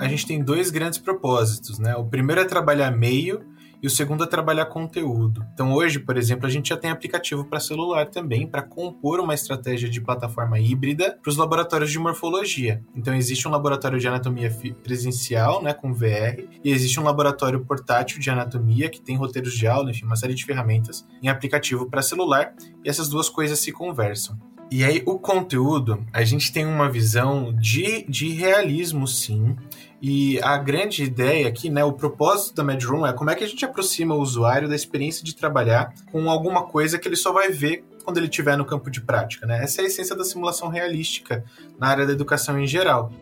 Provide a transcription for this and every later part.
a gente tem dois grandes propósitos, né? O primeiro é trabalhar meio e o segundo é trabalhar conteúdo. Então hoje, por exemplo, a gente já tem aplicativo para celular também para compor uma estratégia de plataforma híbrida para os laboratórios de morfologia. Então existe um laboratório de anatomia presencial, né, com VR, e existe um laboratório portátil de anatomia que tem roteiros de aula, enfim, uma série de ferramentas em aplicativo para celular, e essas duas coisas se conversam. E aí, o conteúdo, a gente tem uma visão de, de realismo, sim. E a grande ideia aqui, né, o propósito da MedRoom é como é que a gente aproxima o usuário da experiência de trabalhar com alguma coisa que ele só vai ver quando ele estiver no campo de prática, né? Essa é a essência da simulação realística na área da educação em geral.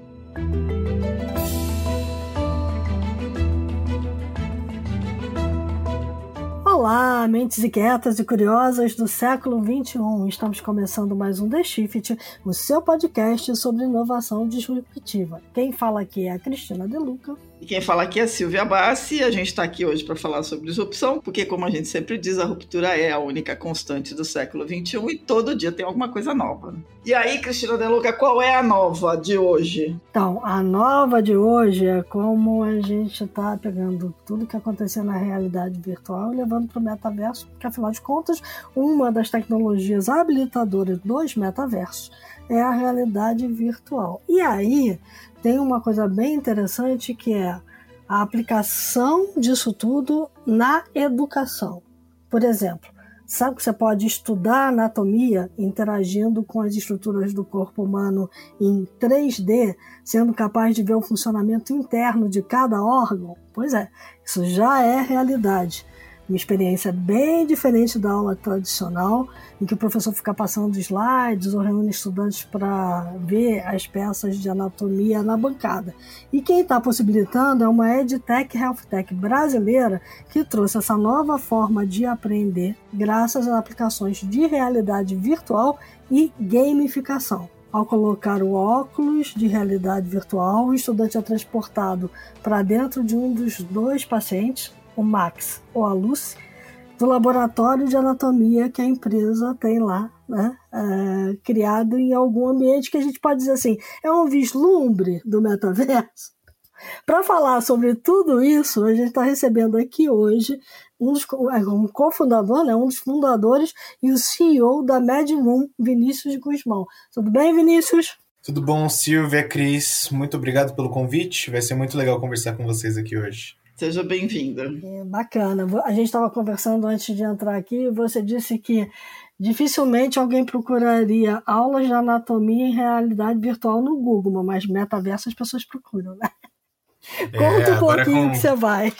Olá, mentes inquietas e curiosas do século XXI. Estamos começando mais um The Shift, o seu podcast sobre inovação disruptiva. Quem fala aqui é a Cristina De Luca. E quem fala aqui é Silvia Bassi, e a gente está aqui hoje para falar sobre disrupção, porque, como a gente sempre diz, a ruptura é a única constante do século XXI e todo dia tem alguma coisa nova. E aí, Cristina Deluca, qual é a nova de hoje? Então, a nova de hoje é como a gente está pegando tudo que aconteceu na realidade virtual e levando para o metaverso, porque, afinal de contas, uma das tecnologias habilitadoras dos metaversos é a realidade virtual. E aí, tem uma coisa bem interessante que é a aplicação disso tudo na educação. Por exemplo, sabe que você pode estudar anatomia interagindo com as estruturas do corpo humano em 3D, sendo capaz de ver o funcionamento interno de cada órgão? Pois é, isso já é realidade uma experiência bem diferente da aula tradicional, em que o professor fica passando slides ou reúne estudantes para ver as peças de anatomia na bancada. E quem está possibilitando é uma EdTech HealthTech brasileira que trouxe essa nova forma de aprender graças a aplicações de realidade virtual e gamificação. Ao colocar o óculos de realidade virtual, o estudante é transportado para dentro de um dos dois pacientes, o Max ou a Lucy, do laboratório de anatomia que a empresa tem lá, né? É, criado em algum ambiente que a gente pode dizer assim, é um vislumbre do metaverso. Para falar sobre tudo isso, a gente está recebendo aqui hoje um, dos, é, um cofundador, né, um dos fundadores e o CEO da MedRoom, Vinícius Guzmão. Tudo bem, Vinícius? Tudo bom, Silvia, Cris. Muito obrigado pelo convite. Vai ser muito legal conversar com vocês aqui hoje. Seja bem-vinda. É, bacana. A gente estava conversando antes de entrar aqui e você disse que dificilmente alguém procuraria aulas de anatomia em realidade virtual no Google, mas metaverso as pessoas procuram, né? É, Conta um pouquinho com, que você vai.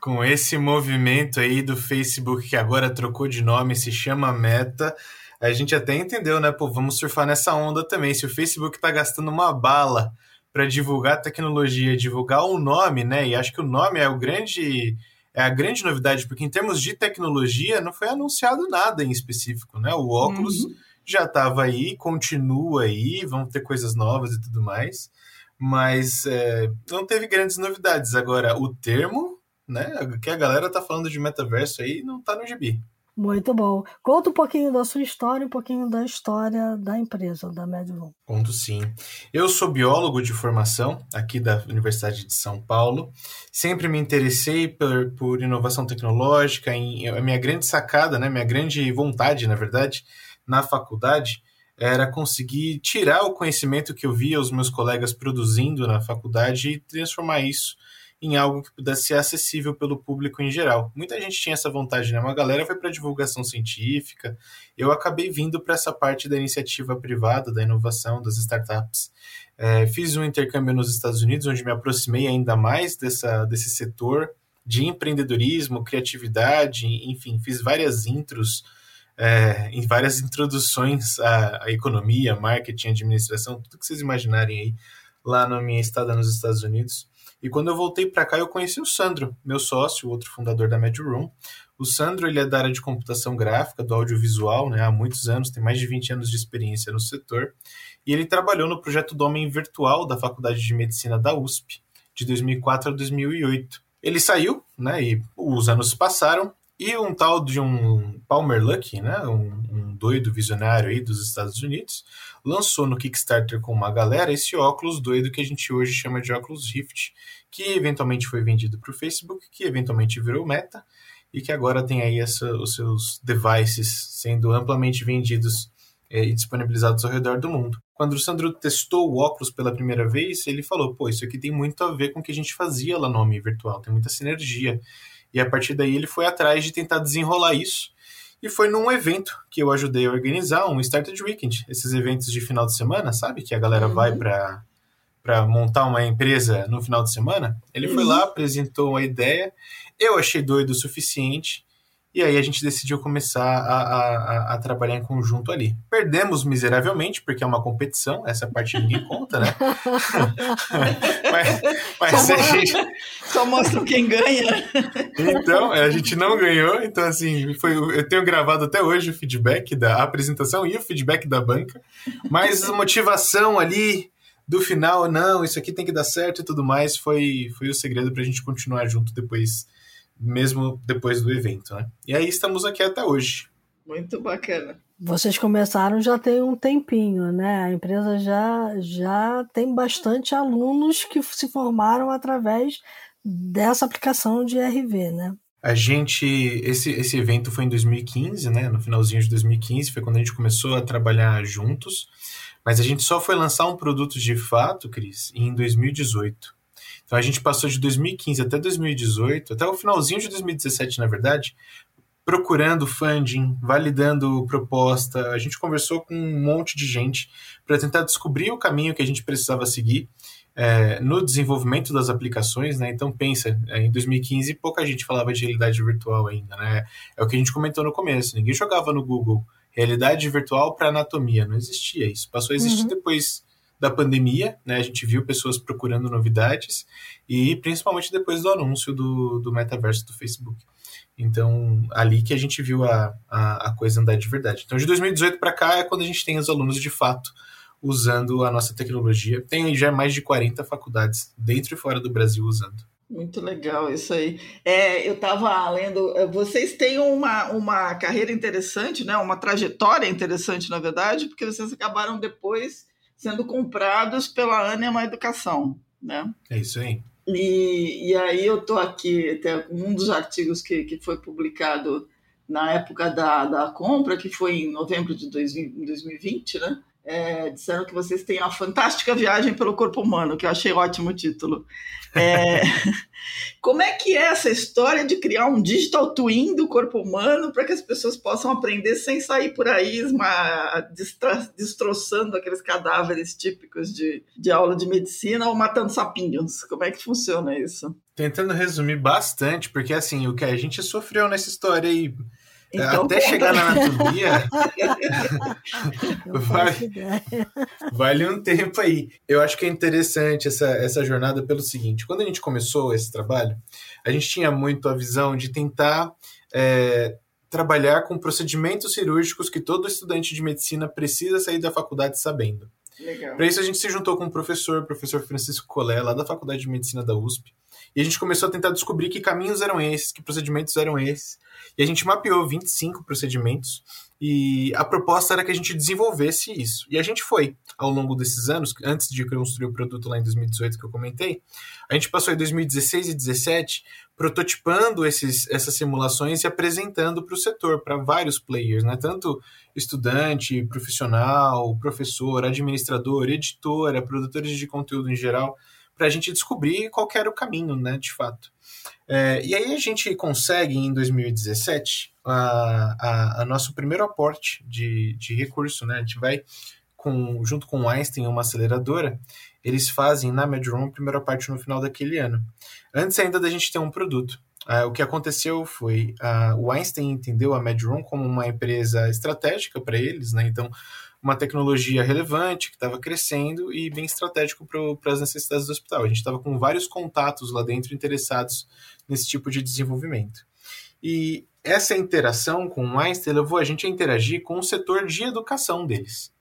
Com esse movimento aí do Facebook que agora trocou de nome, se chama Meta, a gente até entendeu, né? Pô, vamos surfar nessa onda também. Se o Facebook está gastando uma bala para divulgar tecnologia, divulgar o nome, né? E acho que o nome é o grande é a grande novidade, porque em termos de tecnologia não foi anunciado nada em específico, né? O óculos uhum. já estava aí, continua aí, vão ter coisas novas e tudo mais, mas é, não teve grandes novidades. Agora, o termo, né? Que a galera tá falando de metaverso aí não tá no gibi. Muito bom. Conta um pouquinho da sua história, um pouquinho da história da empresa, da Medroom. Conto sim. Eu sou biólogo de formação, aqui da Universidade de São Paulo. Sempre me interessei por, por inovação tecnológica. Em, a minha grande sacada, né, minha grande vontade, na verdade, na faculdade, era conseguir tirar o conhecimento que eu via os meus colegas produzindo na faculdade e transformar isso em algo que pudesse ser acessível pelo público em geral. Muita gente tinha essa vontade, né? Uma galera foi para divulgação científica. Eu acabei vindo para essa parte da iniciativa privada, da inovação, das startups. É, fiz um intercâmbio nos Estados Unidos, onde me aproximei ainda mais dessa, desse setor de empreendedorismo, criatividade, enfim, fiz várias intros, é, em várias introduções à, à economia, marketing, administração, tudo que vocês imaginarem aí lá na minha estada nos Estados Unidos. E quando eu voltei para cá, eu conheci o Sandro, meu sócio, outro fundador da MedRoom. O Sandro ele é da área de computação gráfica, do audiovisual, né, há muitos anos, tem mais de 20 anos de experiência no setor. E ele trabalhou no projeto do Homem Virtual da Faculdade de Medicina da USP, de 2004 a 2008. Ele saiu, né, e os anos passaram, E um tal de um Palmer Luckey, né, um, um doido visionário aí dos Estados Unidos, lançou no Kickstarter com uma galera esse óculos doido que a gente hoje chama de óculos Rift, que eventualmente foi vendido para o Facebook, que eventualmente virou Meta, e que agora tem aí essa, os seus devices sendo amplamente vendidos é, e disponibilizados ao redor do mundo. Quando o Sandro testou o óculos pela primeira vez, ele falou: pô, isso aqui tem muito a ver com o que a gente fazia lá no Homem Virtual, tem muita sinergia. E a partir daí ele foi atrás de tentar desenrolar isso. E foi num evento que eu ajudei a organizar, um Started Weekend, esses eventos de final de semana, sabe? Que a galera uhum. vai para para montar uma empresa no final de semana. Ele uhum. foi lá, apresentou uma ideia, eu achei doido o suficiente e aí a gente decidiu começar a, a, a, trabalhar em conjunto ali. Perdemos miseravelmente, porque é uma competição, essa parte ninguém conta, né? mas, mas só, a gente... só mostra quem ganha. então, a gente não ganhou, então assim, foi, eu tenho gravado até hoje o feedback da apresentação e o feedback da banca, mas a motivação ali do final, não, isso aqui tem que dar certo e tudo mais, foi, foi o segredo para a gente continuar junto depois mesmo depois do evento, né? E aí estamos aqui até hoje. Muito bacana. Vocês começaram já tem um tempinho, né? A empresa já, já tem bastante alunos que se formaram através dessa aplicação de RV, né? A gente, esse, esse evento foi em 2015, né? No finalzinho de 2015, foi quando a gente começou a trabalhar juntos. Mas a gente só foi lançar um produto de fato, Cris, em 2018. Então a gente passou de 2015 até 2018, até o finalzinho de 2017, na verdade, procurando funding, validando proposta. A gente conversou com um monte de gente para tentar descobrir o caminho que a gente precisava seguir é, no desenvolvimento das aplicações, né? Então pensa, é, em 2015 pouca gente falava de realidade virtual ainda, né? É o que a gente comentou no começo. Ninguém jogava no Google realidade virtual para anatomia, não existia isso. Passou a existir uhum. depois da pandemia, né? A gente viu pessoas procurando novidades e principalmente depois do anúncio do, do metaverso do Facebook. Então, ali que a gente viu a, a, a coisa andar de verdade. Então, de 2018 para cá é quando a gente tem os alunos de fato usando a nossa tecnologia. Tem já mais de 40 faculdades dentro e fora do Brasil usando. Muito legal isso aí. É, eu estava lendo. Eh, vocês têm uma, uma carreira interessante, né? uma trajetória interessante, na verdade, porque vocês acabaram depois sendo comprados pela Anima Educação, né? É isso aí. E, e aí eu estou aqui, até um dos artigos que, que foi publicado na época da, da compra, que foi em novembro de 2020, né? É, disseram que vocês têm a fantástica viagem pelo corpo humano, que eu achei ótimo o título. É, como é que é essa história de criar um digital twin do corpo humano para que as pessoas possam aprender sem sair por aí destra, destroçando aqueles cadáveres típicos de, de aula de medicina ou matando sapinhos? Como é que funciona isso? Tentando resumir bastante, porque assim, o que a gente sofreu nessa história aí então, Até chegar na anatomia, vai, vale um tempo aí. Eu acho que é interessante essa, essa jornada pelo seguinte: quando a gente começou esse trabalho, a gente tinha muito a visão de tentar é, trabalhar com procedimentos cirúrgicos que todo estudante de medicina precisa sair da faculdade sabendo. Para isso, a gente se juntou com um professor, o professor Francisco Colé, lá da Faculdade de Medicina da USP, e a gente começou a tentar descobrir que caminhos eram esses, que procedimentos eram esses. E a gente mapeou 25 procedimentos e a proposta era que a gente desenvolvesse isso. E a gente foi, ao longo desses anos, antes de construir o produto lá em 2018 que eu comentei, a gente passou em 2016 e 2017 prototipando esses, essas simulações e apresentando para o setor, para vários players, né? tanto estudante, profissional, professor, administrador, editora, produtores de conteúdo em geral para a gente descobrir qual era o caminho, né, de fato. É, e aí a gente consegue, em 2017, a, a, a nosso primeiro aporte de, de recurso, né, a gente vai, com, junto com o Einstein, uma aceleradora, eles fazem na MedRoom a primeira parte no final daquele ano. Antes ainda da gente ter um produto. Uh, o que aconteceu foi uh, o Einstein entendeu a MedRoom como uma empresa estratégica para eles, né? Então uma tecnologia relevante, que estava crescendo e bem estratégico para as necessidades do hospital. A gente estava com vários contatos lá dentro interessados nesse tipo de desenvolvimento. E essa interação com o Einstein levou a gente a interagir com o setor de educação deles.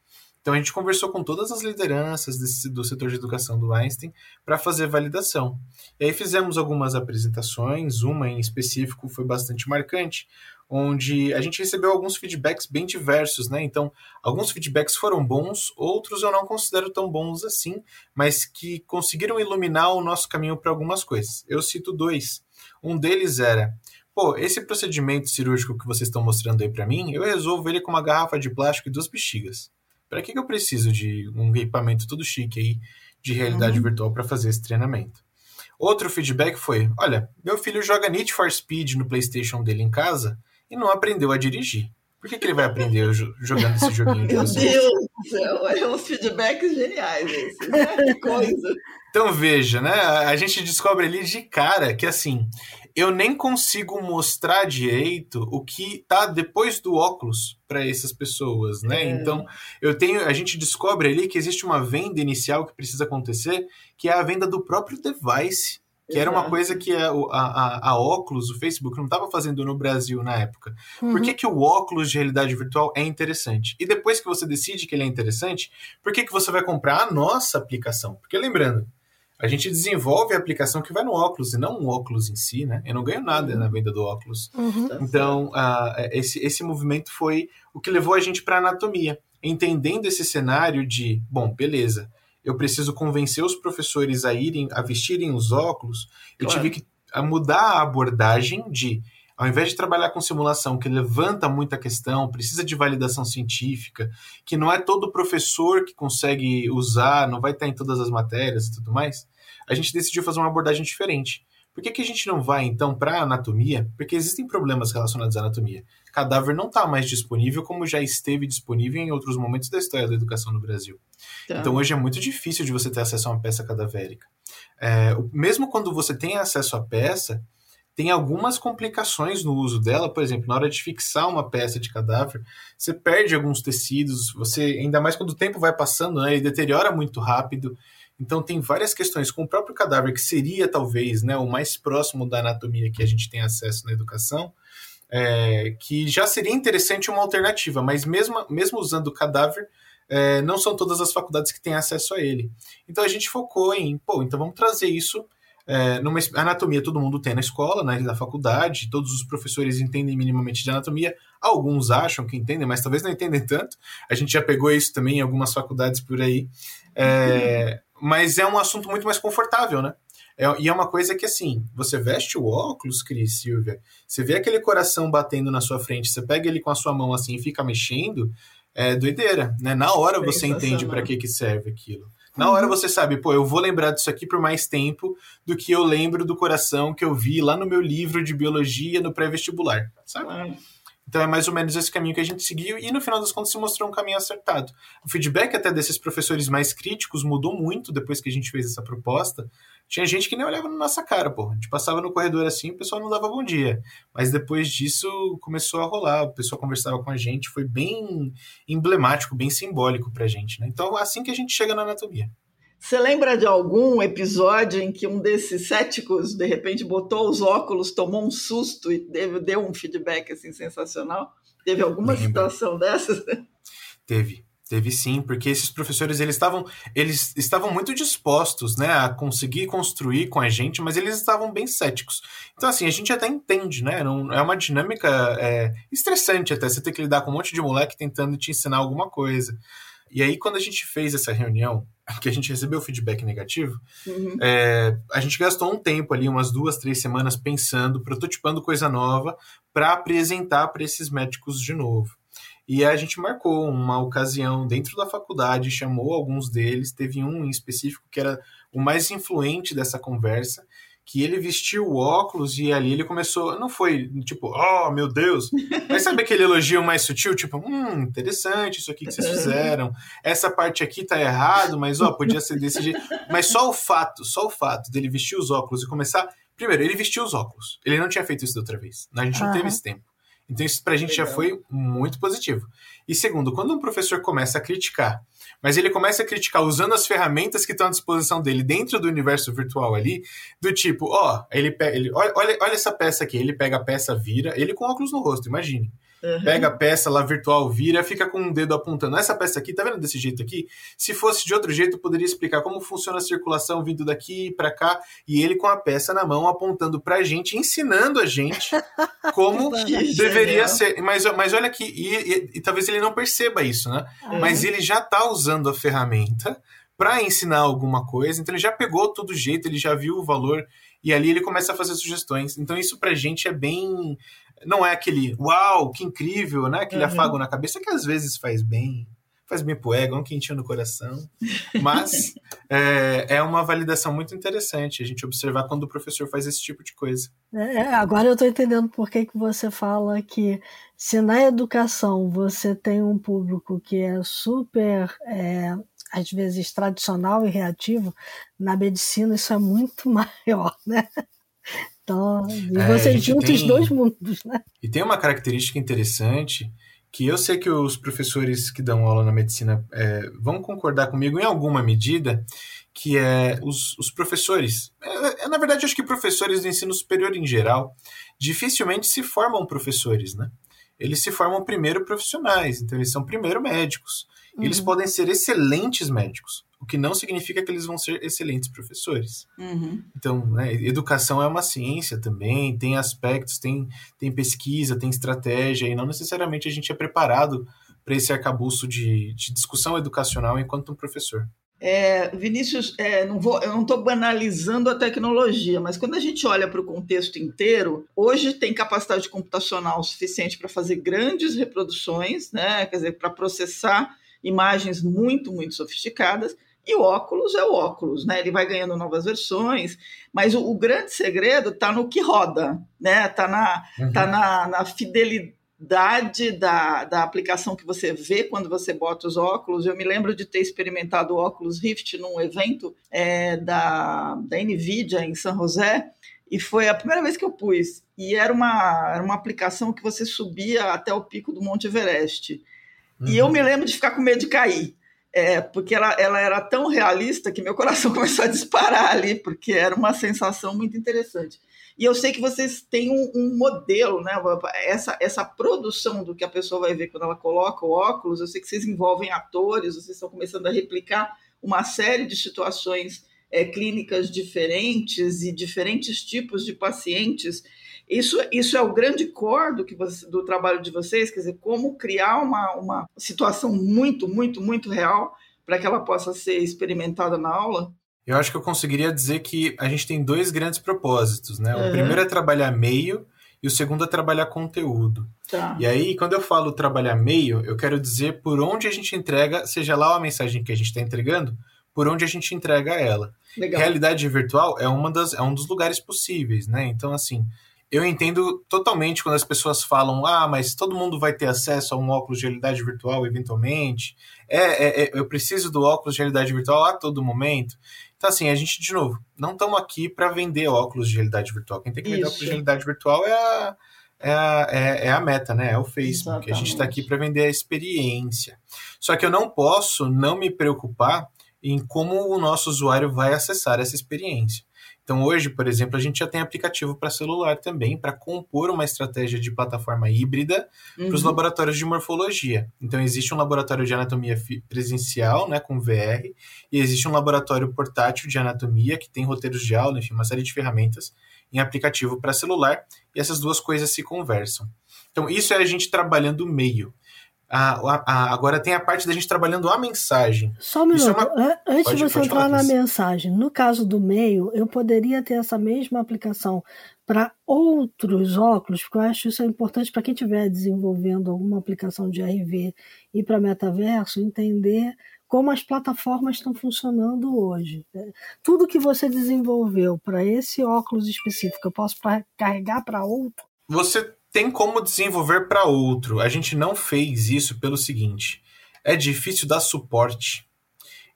Então a gente conversou com todas as lideranças desse, do setor de educação do Einstein para fazer validação. E aí fizemos algumas apresentações, uma em específico foi bastante marcante, onde a gente recebeu alguns feedbacks bem diversos, né? Então, alguns feedbacks foram bons, outros eu não considero tão bons assim, mas que conseguiram iluminar o nosso caminho para algumas coisas. Eu cito dois. Um deles era: pô, esse procedimento cirúrgico que vocês estão mostrando aí para mim, eu resolvo ele com uma garrafa de plástico e duas bexigas. Para que, que eu preciso de um equipamento todo chique aí de realidade uhum. virtual para fazer esse treinamento? Outro feedback foi: olha, meu filho joga Need for Speed no PlayStation dele em casa e não aprendeu a dirigir. Por que, que ele vai aprender jogando esse joguinho de Meu Deus do céu, é uns feedbacks geniais esses, né? Que coisa. Então veja, né? A gente descobre ali de cara que assim, eu nem consigo mostrar direito o que tá depois do óculos para essas pessoas, né? É. Então, eu tenho, a gente descobre ali que existe uma venda inicial que precisa acontecer, que é a venda do próprio device que era uma coisa que a, a, a óculos, o Facebook, não estava fazendo no Brasil na época. Uhum. Por que, que o óculos de realidade virtual é interessante? E depois que você decide que ele é interessante, por que, que você vai comprar a nossa aplicação? Porque lembrando, a gente desenvolve a aplicação que vai no óculos e não o óculos em si, né? Eu não ganho nada na venda do óculos. Uhum. Então, uh, esse, esse movimento foi o que levou a gente para a anatomia. Entendendo esse cenário de, bom, beleza, eu preciso convencer os professores a irem, a vestirem os óculos, eu tive que mudar a abordagem de, ao invés de trabalhar com simulação que levanta muita questão, precisa de validação científica, que não é todo professor que consegue usar, não vai estar em todas as matérias e tudo mais, a gente decidiu fazer uma abordagem diferente. Por que, que a gente não vai, então, para a anatomia? Porque existem problemas relacionados à anatomia. Cadáver não está mais disponível como já esteve disponível em outros momentos da história da educação no Brasil. Tá. Então, hoje é muito difícil de você ter acesso a uma peça cadavérica. É, mesmo quando você tem acesso à peça, tem algumas complicações no uso dela, por exemplo, na hora de fixar uma peça de cadáver, você perde alguns tecidos, você ainda mais quando o tempo vai passando, né, ele deteriora muito rápido. Então tem várias questões com o próprio cadáver, que seria talvez né, o mais próximo da anatomia que a gente tem acesso na educação, é, que já seria interessante uma alternativa, mas mesmo, mesmo usando o cadáver, é, não são todas as faculdades que têm acesso a ele. Então a gente focou em, pô, então vamos trazer isso é, numa anatomia todo mundo tem na escola, né, na faculdade, todos os professores entendem minimamente de anatomia, alguns acham que entendem, mas talvez não entendem tanto. A gente já pegou isso também em algumas faculdades por aí. É, mas é um assunto muito mais confortável, né? É, e é uma coisa que, assim, você veste o óculos, Cris, Silvia, você vê aquele coração batendo na sua frente, você pega ele com a sua mão assim e fica mexendo, é doideira, né? Na hora você entende para que, que serve aquilo. Na hora uhum. você sabe, pô, eu vou lembrar disso aqui por mais tempo do que eu lembro do coração que eu vi lá no meu livro de biologia no pré-vestibular, sabe? Então é mais ou menos esse caminho que a gente seguiu e no final das contas se mostrou um caminho acertado. O feedback até desses professores mais críticos mudou muito depois que a gente fez essa proposta. Tinha gente que nem olhava na nossa cara, pô. A gente passava no corredor assim, o pessoal não dava bom dia. Mas depois disso começou a rolar, o pessoal conversava com a gente, foi bem emblemático, bem simbólico pra gente, né? Então assim que a gente chega na anatomia. Você lembra de algum episódio em que um desses céticos, de repente, botou os óculos, tomou um susto e deu um feedback assim sensacional? Teve alguma Lembra. situação dessas? Teve. Teve sim, porque esses professores eles estavam eles estavam muito dispostos, né, a conseguir construir com a gente, mas eles estavam bem céticos. Então assim a gente até entende, né? Não, é uma dinâmica é, estressante até você ter que lidar com um monte de moleque tentando te ensinar alguma coisa. E aí quando a gente fez essa reunião, que a gente recebeu feedback negativo, uhum. é, a gente gastou um tempo ali, umas duas, três semanas, pensando, prototipando coisa nova para apresentar para esses médicos de novo. E a gente marcou uma ocasião dentro da faculdade, chamou alguns deles, teve um em específico que era o mais influente dessa conversa, que ele vestiu o óculos e ali ele começou. Não foi tipo, oh meu Deus, mas sabe aquele elogio mais sutil? Tipo, hum, interessante isso aqui que vocês fizeram. Essa parte aqui tá errado, mas ó, podia ser desse jeito. Mas só o fato, só o fato dele vestir os óculos e começar. Primeiro, ele vestiu os óculos. Ele não tinha feito isso da outra vez. A gente não uhum. teve esse tempo. Então, isso pra gente Legal. já foi muito positivo. E segundo, quando um professor começa a criticar mas ele começa a criticar usando as ferramentas que estão à disposição dele dentro do universo virtual ali, do tipo, ó, ele, ele olha, olha essa peça aqui, ele pega a peça, vira, ele com óculos no rosto, imagine. Uhum. Pega a peça lá virtual, vira, fica com um dedo apontando. Essa peça aqui, tá vendo desse jeito aqui? Se fosse de outro jeito, poderia explicar como funciona a circulação vindo daqui para cá. E ele com a peça na mão, apontando pra gente, ensinando a gente como deveria ser. Mas, mas olha aqui, e, e, e, talvez ele não perceba isso, né? Uhum. Mas ele já tá usando a ferramenta para ensinar alguma coisa, então ele já pegou todo jeito, ele já viu o valor e ali ele começa a fazer sugestões. Então isso pra gente é bem não é aquele uau, que incrível, né? Aquele uhum. afago na cabeça que às vezes faz bem, faz bem pro ego, um quentinho no coração. Mas é, é, uma validação muito interessante a gente observar quando o professor faz esse tipo de coisa. É, é agora eu estou entendendo por que, que você fala que se na educação você tem um público que é super. É, às vezes tradicional e reativo, na medicina isso é muito maior, né? E é, você junta tem... os dois mundos, né? E tem uma característica interessante que eu sei que os professores que dão aula na medicina é, vão concordar comigo em alguma medida, que é os, os professores. É, é, na verdade, acho que professores do ensino superior em geral dificilmente se formam professores, né? Eles se formam primeiro profissionais, então eles são primeiro médicos. Uhum. Eles podem ser excelentes médicos, o que não significa que eles vão ser excelentes professores. Uhum. Então, né, educação é uma ciência também, tem aspectos, tem, tem pesquisa, tem estratégia, e não necessariamente a gente é preparado para esse arcabouço de, de discussão educacional enquanto um professor. É, Vinícius, é, não vou, eu não estou banalizando a tecnologia, mas quando a gente olha para o contexto inteiro, hoje tem capacidade computacional suficiente para fazer grandes reproduções, né? quer dizer, para processar imagens muito, muito sofisticadas. E o óculos é o óculos, né? Ele vai ganhando novas versões, mas o, o grande segredo está no que roda, né? Está na, uhum. tá na, na fidelidade da, da aplicação que você vê quando você bota os óculos. Eu me lembro de ter experimentado o óculos Rift num evento é, da, da NVIDIA em São José, e foi a primeira vez que eu pus. E era uma, era uma aplicação que você subia até o pico do Monte Everest. Uhum. E eu uhum. me lembro de ficar com medo de cair. É, porque ela, ela era tão realista que meu coração começou a disparar ali, porque era uma sensação muito interessante. E eu sei que vocês têm um, um, modelo, né? Essa, essa produção do que a pessoa vai ver quando ela coloca o óculos, eu sei que vocês envolvem atores, vocês estão começando a replicar uma série de situações é, clínicas diferentes e diferentes tipos de pacientes. Isso, isso é o grande core do, que você, do trabalho de vocês, quer dizer, como criar uma, uma situação muito, muito, muito real para que ela possa ser experimentada na aula? Eu acho que eu conseguiria dizer que a gente tem dois grandes propósitos, né? Uhum. O primeiro é trabalhar meio e o segundo é trabalhar conteúdo. Tá. E aí, quando eu falo trabalhar meio, eu quero dizer por onde a gente entrega, seja lá a mensagem que a gente está entregando, por onde a gente entrega ela. Legal. Realidade virtual é, uma das, é um dos lugares possíveis, né? Então, assim, eu entendo totalmente quando as pessoas falam, ah, mas todo mundo vai ter acesso a um óculos de realidade virtual eventualmente. É, é, é eu preciso do óculos de realidade virtual a todo momento. Então, assim, a gente, de novo, não estamos aqui para vender óculos de realidade virtual. Quem tem que vender óculos de realidade virtual é a, é a, é, é a meta, né? É o Facebook. Exatamente. A gente está aqui para vender a experiência. Só que eu não posso não me preocupar em como o nosso usuário vai acessar essa experiência. Então, hoje, por exemplo, a gente já tem aplicativo para celular também, para compor uma estratégia de plataforma híbrida uhum. para os laboratórios de morfologia. Então, existe um laboratório de anatomia presencial, né, com VR, e existe um laboratório portátil de anatomia, que tem roteiros de aula, enfim, uma série de ferramentas em aplicativo para celular, e essas duas coisas se conversam. Então, isso é a gente trabalhando o meio. A, a, agora tem a parte da gente trabalhando a mensagem. Só um minuto. É uma... Antes pode, de você entrar na mensagem, no caso do meio, eu poderia ter essa mesma aplicação para outros óculos, porque eu acho isso é importante para quem estiver desenvolvendo alguma aplicação de RV e para metaverso, entender como as plataformas estão funcionando hoje. Tudo que você desenvolveu para esse óculos específico, eu posso carregar para outro? Você tem como desenvolver para outro. A gente não fez isso pelo seguinte: é difícil dar suporte.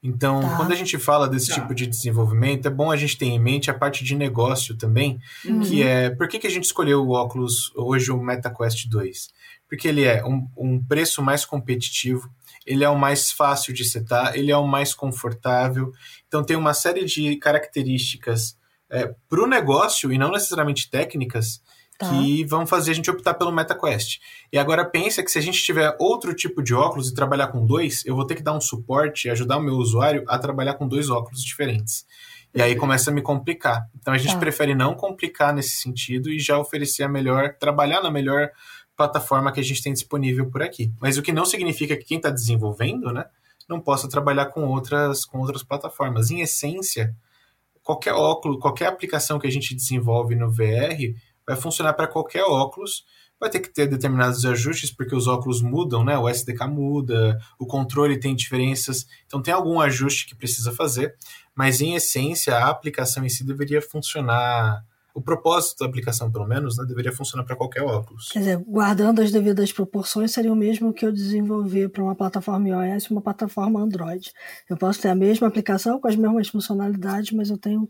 Então, tá. quando a gente fala desse tá. tipo de desenvolvimento, é bom a gente ter em mente a parte de negócio também, uhum. que é por que, que a gente escolheu o óculos hoje, o MetaQuest 2? Porque ele é um, um preço mais competitivo, ele é o mais fácil de setar, ele é o mais confortável. Então, tem uma série de características é, para o negócio e não necessariamente técnicas Tá. que vão fazer a gente optar pelo MetaQuest. E agora pensa que se a gente tiver outro tipo de óculos e trabalhar com dois, eu vou ter que dar um suporte e ajudar o meu usuário a trabalhar com dois óculos diferentes. E aí começa a me complicar. Então a gente tá. prefere não complicar nesse sentido e já oferecer a melhor, trabalhar na melhor plataforma que a gente tem disponível por aqui. Mas o que não significa que quem está desenvolvendo, né, não possa trabalhar com outras, com outras plataformas. Em essência, qualquer óculos, qualquer aplicação que a gente desenvolve no VR vai funcionar para qualquer óculos. Vai ter que ter determinados ajustes, porque os óculos mudam, né? O SDK muda, o controle tem diferenças. Então, tem algum ajuste que precisa fazer, mas em essência, a aplicação em si deveria funcionar o propósito da aplicação, pelo menos, né, deveria funcionar para qualquer óculos. Quer dizer, guardando as devidas proporções, seria o mesmo que eu desenvolver para uma plataforma iOS e uma plataforma Android. Eu posso ter a mesma aplicação com as mesmas funcionalidades, mas eu tenho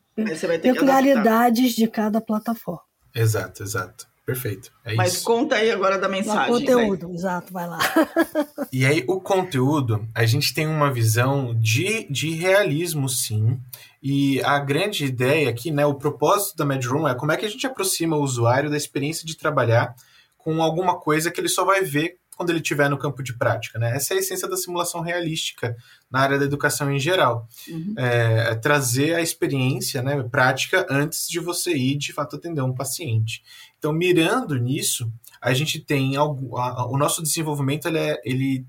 peculiaridades de cada plataforma. Exato, exato. Perfeito. É Mas isso. conta aí agora da mensagem. O conteúdo, exato, vai lá. e aí, o conteúdo, a gente tem uma visão de, de realismo, sim. E a grande ideia aqui, né, o propósito da MedRoom é como é que a gente aproxima o usuário da experiência de trabalhar com alguma coisa que ele só vai ver quando ele estiver no campo de prática. Né? Essa é a essência da simulação realística na área da educação em geral. Uhum. É, é trazer a experiência né, prática antes de você ir, de fato, atender um paciente. Então, mirando nisso, a gente tem algo, a, o nosso desenvolvimento ele, é, ele,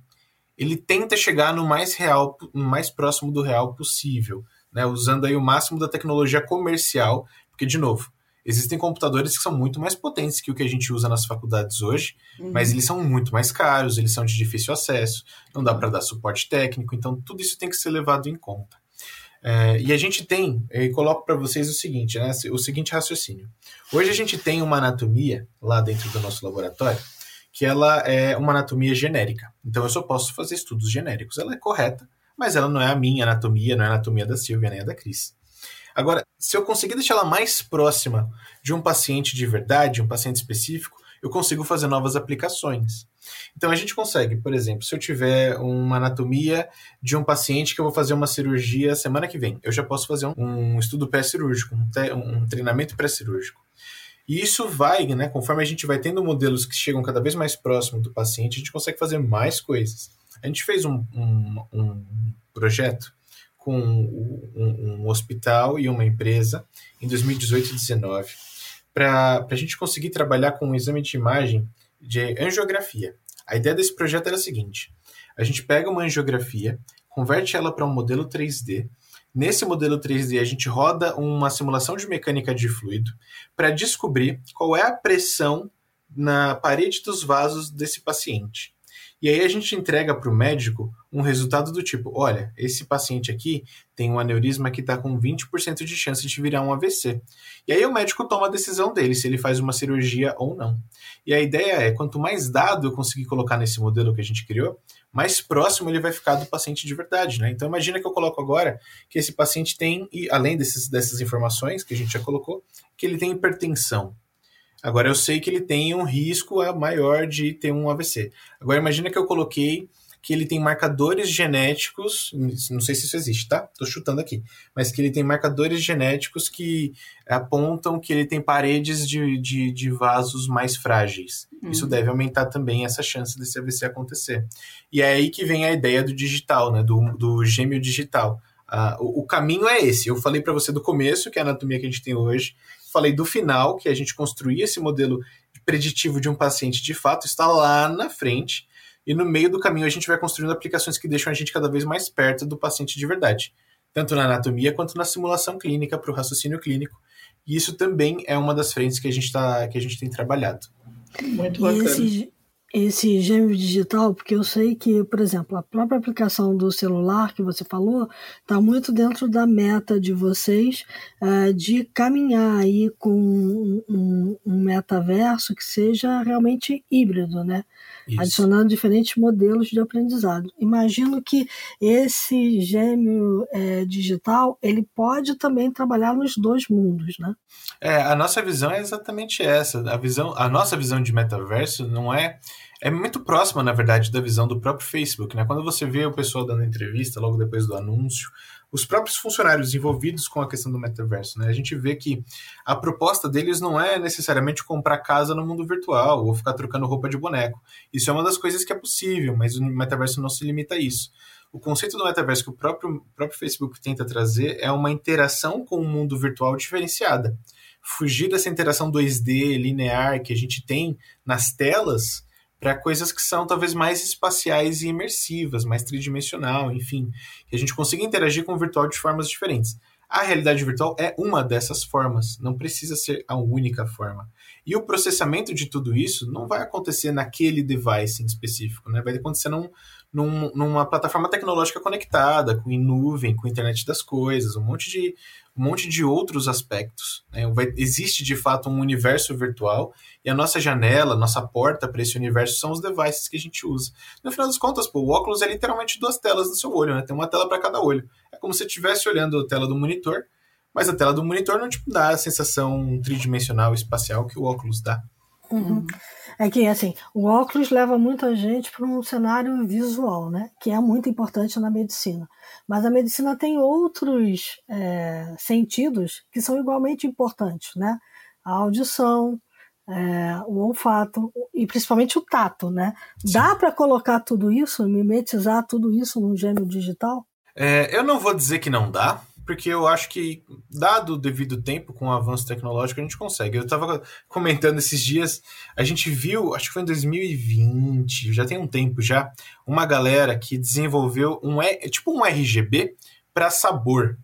ele tenta chegar no mais real, no mais próximo do real possível, né? usando aí o máximo da tecnologia comercial, porque, de novo, Existem computadores que são muito mais potentes que o que a gente usa nas faculdades hoje, uhum. mas eles são muito mais caros, eles são de difícil acesso, não dá para dar suporte técnico, então tudo isso tem que ser levado em conta. É, e a gente tem, eu coloco para vocês o seguinte, né, o seguinte raciocínio. Hoje a gente tem uma anatomia lá dentro do nosso laboratório, que ela é uma anatomia genérica. Então eu só posso fazer estudos genéricos. Ela é correta, mas ela não é a minha anatomia, não é a anatomia da Silvia nem a da Cris. Agora, se eu conseguir deixar ela mais próxima de um paciente de verdade, um paciente específico, eu consigo fazer novas aplicações. Então a gente consegue, por exemplo, se eu tiver uma anatomia de um paciente que eu vou fazer uma cirurgia semana que vem, eu já posso fazer um, um estudo pré-cirúrgico, um, um, treinamento pré-cirúrgico. E isso vai, né, conforme a gente vai tendo modelos que chegam cada vez mais próximo do paciente, a gente consegue fazer mais coisas. A gente fez um, um projeto com um, um hospital e uma empresa em 2018 e 2019 para a gente conseguir trabalhar com um exame de imagem de angiografia. A ideia desse projeto era a seguinte: a gente pega uma angiografia, converte ela para um modelo 3D. Nesse modelo 3D, a gente roda uma simulação de mecânica de fluido para descobrir qual é a pressão na parede dos vasos desse paciente. E aí a gente entrega para o médico um resultado do tipo: olha, esse paciente aqui tem um aneurisma que está com 20% de chance de virar um AVC. E aí o médico toma a decisão dele se ele faz uma cirurgia ou não. E a ideia é: quanto mais dado eu conseguir colocar nesse modelo que a gente criou, mais próximo ele vai ficar do paciente de verdade. Né? Então imagina que eu coloco agora que esse paciente tem, e além desses, dessas informações que a gente já colocou, que ele tem hipertensão. Agora eu sei que ele tem um risco maior de ter um AVC. Agora imagina que eu coloquei que ele tem marcadores genéticos, não sei se isso existe, tá? Tô chutando aqui, mas que ele tem marcadores genéticos que apontam que ele tem paredes de, de, de vasos mais frágeis. Uhum. Isso deve aumentar também essa chance desse AVC acontecer. E é aí que vem a ideia do digital, né? Do, do gêmeo digital. Uh, o, o, caminho é esse. Eu falei para você do começo, que é a anatomia que a gente tem hoje, falei do final, que a gente construía esse modelo preditivo de um paciente de fato, está lá na frente, e no meio do caminho a gente vai construindo aplicações que deixam a gente cada vez mais perto do paciente de verdade, tanto na anatomia quanto na simulação clínica para o raciocínio clínico. E isso também é uma das frentes que a gente, tá, que a gente tem trabalhado. Muito bacana. E esse, esse gêmeo digital, porque eu sei que, por exemplo, a própria aplicação do celular que você falou está muito dentro da meta de vocês uh, de caminhar aí com um, um, um, metaverso que seja realmente híbrido, né? Isso. Adicionando diferentes modelos de aprendizado. Imagino que esse gêmeo é, digital ele pode também trabalhar nos dois mundos, né? É, a nossa visão é exatamente essa. A visão, a nossa visão de metaverso não é é muito próxima, na verdade, da visão do próprio Facebook. Né? Quando você vê o pessoal dando entrevista logo depois do anúncio, os próprios funcionários envolvidos com a questão do metaverso. Né? A gente vê que a proposta deles não é necessariamente comprar casa no mundo virtual ou ficar trocando roupa de boneco. Isso é uma das coisas que é possível, mas o metaverso não se limita a isso. O conceito do metaverso que o próprio, próprio Facebook tenta trazer é uma interação com o mundo virtual diferenciada. Fugir dessa interação 2D linear que a gente tem nas telas para coisas que são talvez mais espaciais e imersivas, mais tridimensional, enfim, que a gente consiga interagir com o virtual de formas diferentes. A realidade virtual é uma dessas formas, não precisa ser a única forma. E o processamento de tudo isso não vai acontecer naquele device em específico, né? vai acontecer num, num, numa plataforma tecnológica conectada, com em nuvem, com internet das coisas, um monte de, um monte de outros aspectos. Né? Vai, existe de fato um universo virtual e a nossa janela, nossa porta para esse universo são os devices que a gente usa. No final das contas, pô, o óculos é literalmente duas telas no seu olho, né? tem uma tela para cada olho. É como se você estivesse olhando a tela do monitor, mas a tela do monitor não te dá a sensação tridimensional espacial que o óculos dá. Uhum. É que, assim, o óculos leva muita gente para um cenário visual, né? Que é muito importante na medicina. Mas a medicina tem outros é, sentidos que são igualmente importantes, né? A audição, é, o olfato e principalmente o tato, né? Dá para colocar tudo isso, mimetizar tudo isso num gênio digital? É, eu não vou dizer que não dá, porque eu acho que, dado o devido tempo com o avanço tecnológico, a gente consegue. Eu estava comentando esses dias, a gente viu, acho que foi em 2020, já tem um tempo já, uma galera que desenvolveu um tipo um RGB para sabor.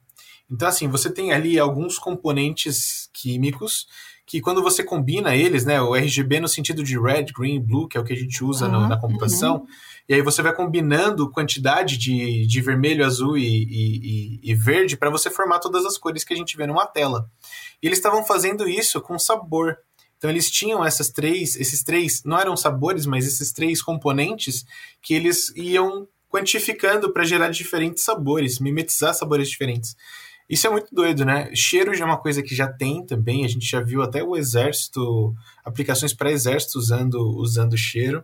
Então, assim, você tem ali alguns componentes químicos que quando você combina eles, né, o RGB no sentido de red, green, blue, que é o que a gente usa uhum, no, na computação, uhum. E aí você vai combinando quantidade de, de vermelho, azul e, e, e verde para você formar todas as cores que a gente vê numa tela. E eles estavam fazendo isso com sabor. Então eles tinham essas três, esses três, não eram sabores, mas esses três componentes que eles iam quantificando para gerar diferentes sabores, mimetizar sabores diferentes. Isso é muito doido, né? Cheiro já é uma coisa que já tem também, a gente já viu até o exército, aplicações para exército usando, usando cheiro.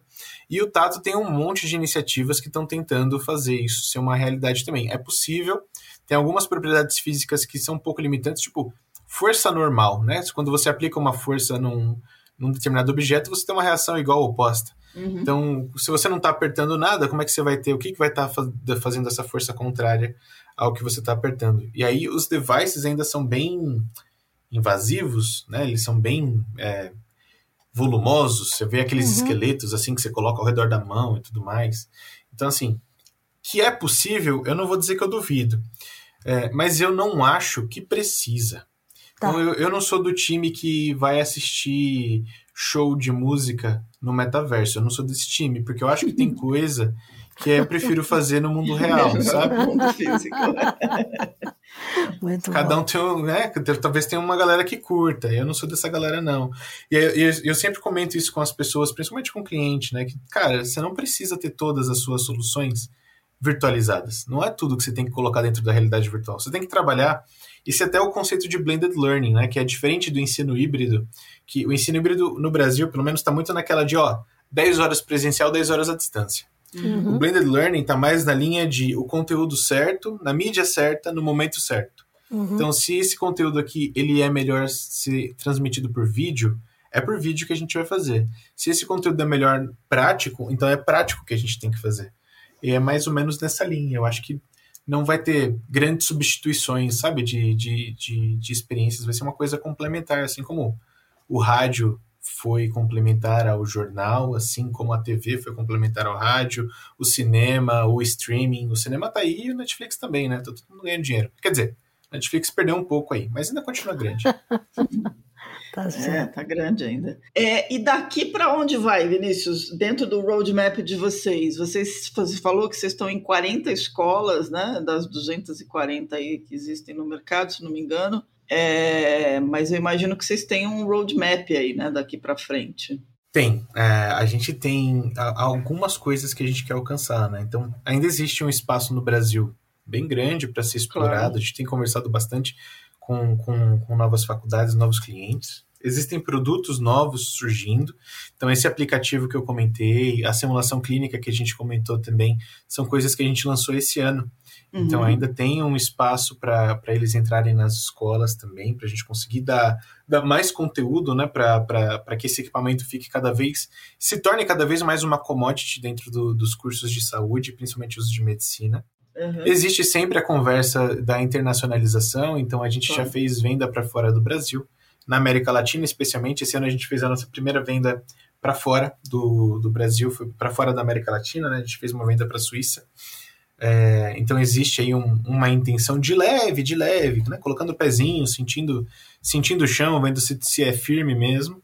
E o Tato tem um monte de iniciativas que estão tentando fazer isso ser uma realidade também. É possível, tem algumas propriedades físicas que são um pouco limitantes, tipo força normal, né? Quando você aplica uma força num, num determinado objeto, você tem uma reação igual ou oposta. Uhum. Então, se você não está apertando nada, como é que você vai ter? O que, que vai estar tá fazendo essa força contrária ao que você está apertando. E aí os devices ainda são bem invasivos, né? Eles são bem é, volumosos. Você vê aqueles uhum. esqueletos assim que você coloca ao redor da mão e tudo mais. Então, assim, que é possível, eu não vou dizer que eu duvido. É, mas eu não acho que precisa. Tá. Então, eu, eu não sou do time que vai assistir show de música no metaverso. Eu não sou desse time, porque eu acho que tem coisa que eu prefiro fazer no mundo real, sabe? No mundo físico. Muito Cada bom. um tem um, né? Talvez tenha uma galera que curta. Eu não sou dessa galera, não. E eu, eu, eu, sempre comento isso com as pessoas, principalmente com o cliente, né? Que, cara, você não precisa ter todas as suas soluções virtualizadas. Não é tudo que você tem que colocar dentro da realidade virtual. Você tem que trabalhar. Isso é até o conceito de blended learning, né? Que é diferente do ensino híbrido. Que o ensino híbrido no Brasil, pelo menos, está muito naquela de, ó, 10 horas presencial, 10 horas à distância. Uhum. O blended learning está mais na linha de o conteúdo certo, na mídia certa, no momento certo. Uhum. Então, se esse conteúdo aqui ele é melhor ser transmitido por vídeo, é por vídeo que a gente vai fazer. Se esse conteúdo é melhor prático, então é prático que a gente tem que fazer. E é mais ou menos nessa linha. Eu acho que não vai ter grandes substituições, sabe, de, de, de, de experiências. Vai ser uma coisa complementar, assim como o rádio foi complementar ao jornal, assim como a TV foi complementar ao rádio, o cinema, o streaming. O cinema tá aí e o Netflix também, né? Tá todo mundo ganhando dinheiro. Quer dizer, Netflix perdeu um pouco aí, mas ainda continua grande. tá certo. É, tá grande ainda. É, e daqui para onde vai, Vinícius? Dentro do roadmap de vocês, vocês você falou que vocês estão em 40 escolas, né? Das 240 aí que existem no mercado, se não me engano. É, mas eu imagino que vocês têm um roadmap aí, né, daqui para frente. Tem. É, a gente tem algumas coisas que a gente quer alcançar, né? Então, ainda existe um espaço no Brasil bem grande para ser explorado. Claro. A gente tem conversado bastante com, com, com novas faculdades, novos clientes. Existem produtos novos surgindo. Então, esse aplicativo que eu comentei, a simulação clínica que a gente comentou também, são coisas que a gente lançou esse ano uhum. Então ainda tem um espaço para eles entrarem nas escolas também, para a gente conseguir dar, dar mais conteúdo, né, para que esse equipamento fique cada vez, se torne cada vez mais uma commodity dentro do, dos cursos de saúde, principalmente os de medicina. Uhum. Existe sempre a conversa da internacionalização, então a gente já fez venda para fora do Brasil, na América Latina especialmente. Esse ano a gente fez a nossa primeira venda para fora do, do Brasil, foi para fora da América Latina, né? A gente fez uma venda para a Suíça. É, então existe aí um, uma intenção de leve, de leve, né? colocando o pezinho, sentindo, sentindo o chão, vendo se, se é firme mesmo.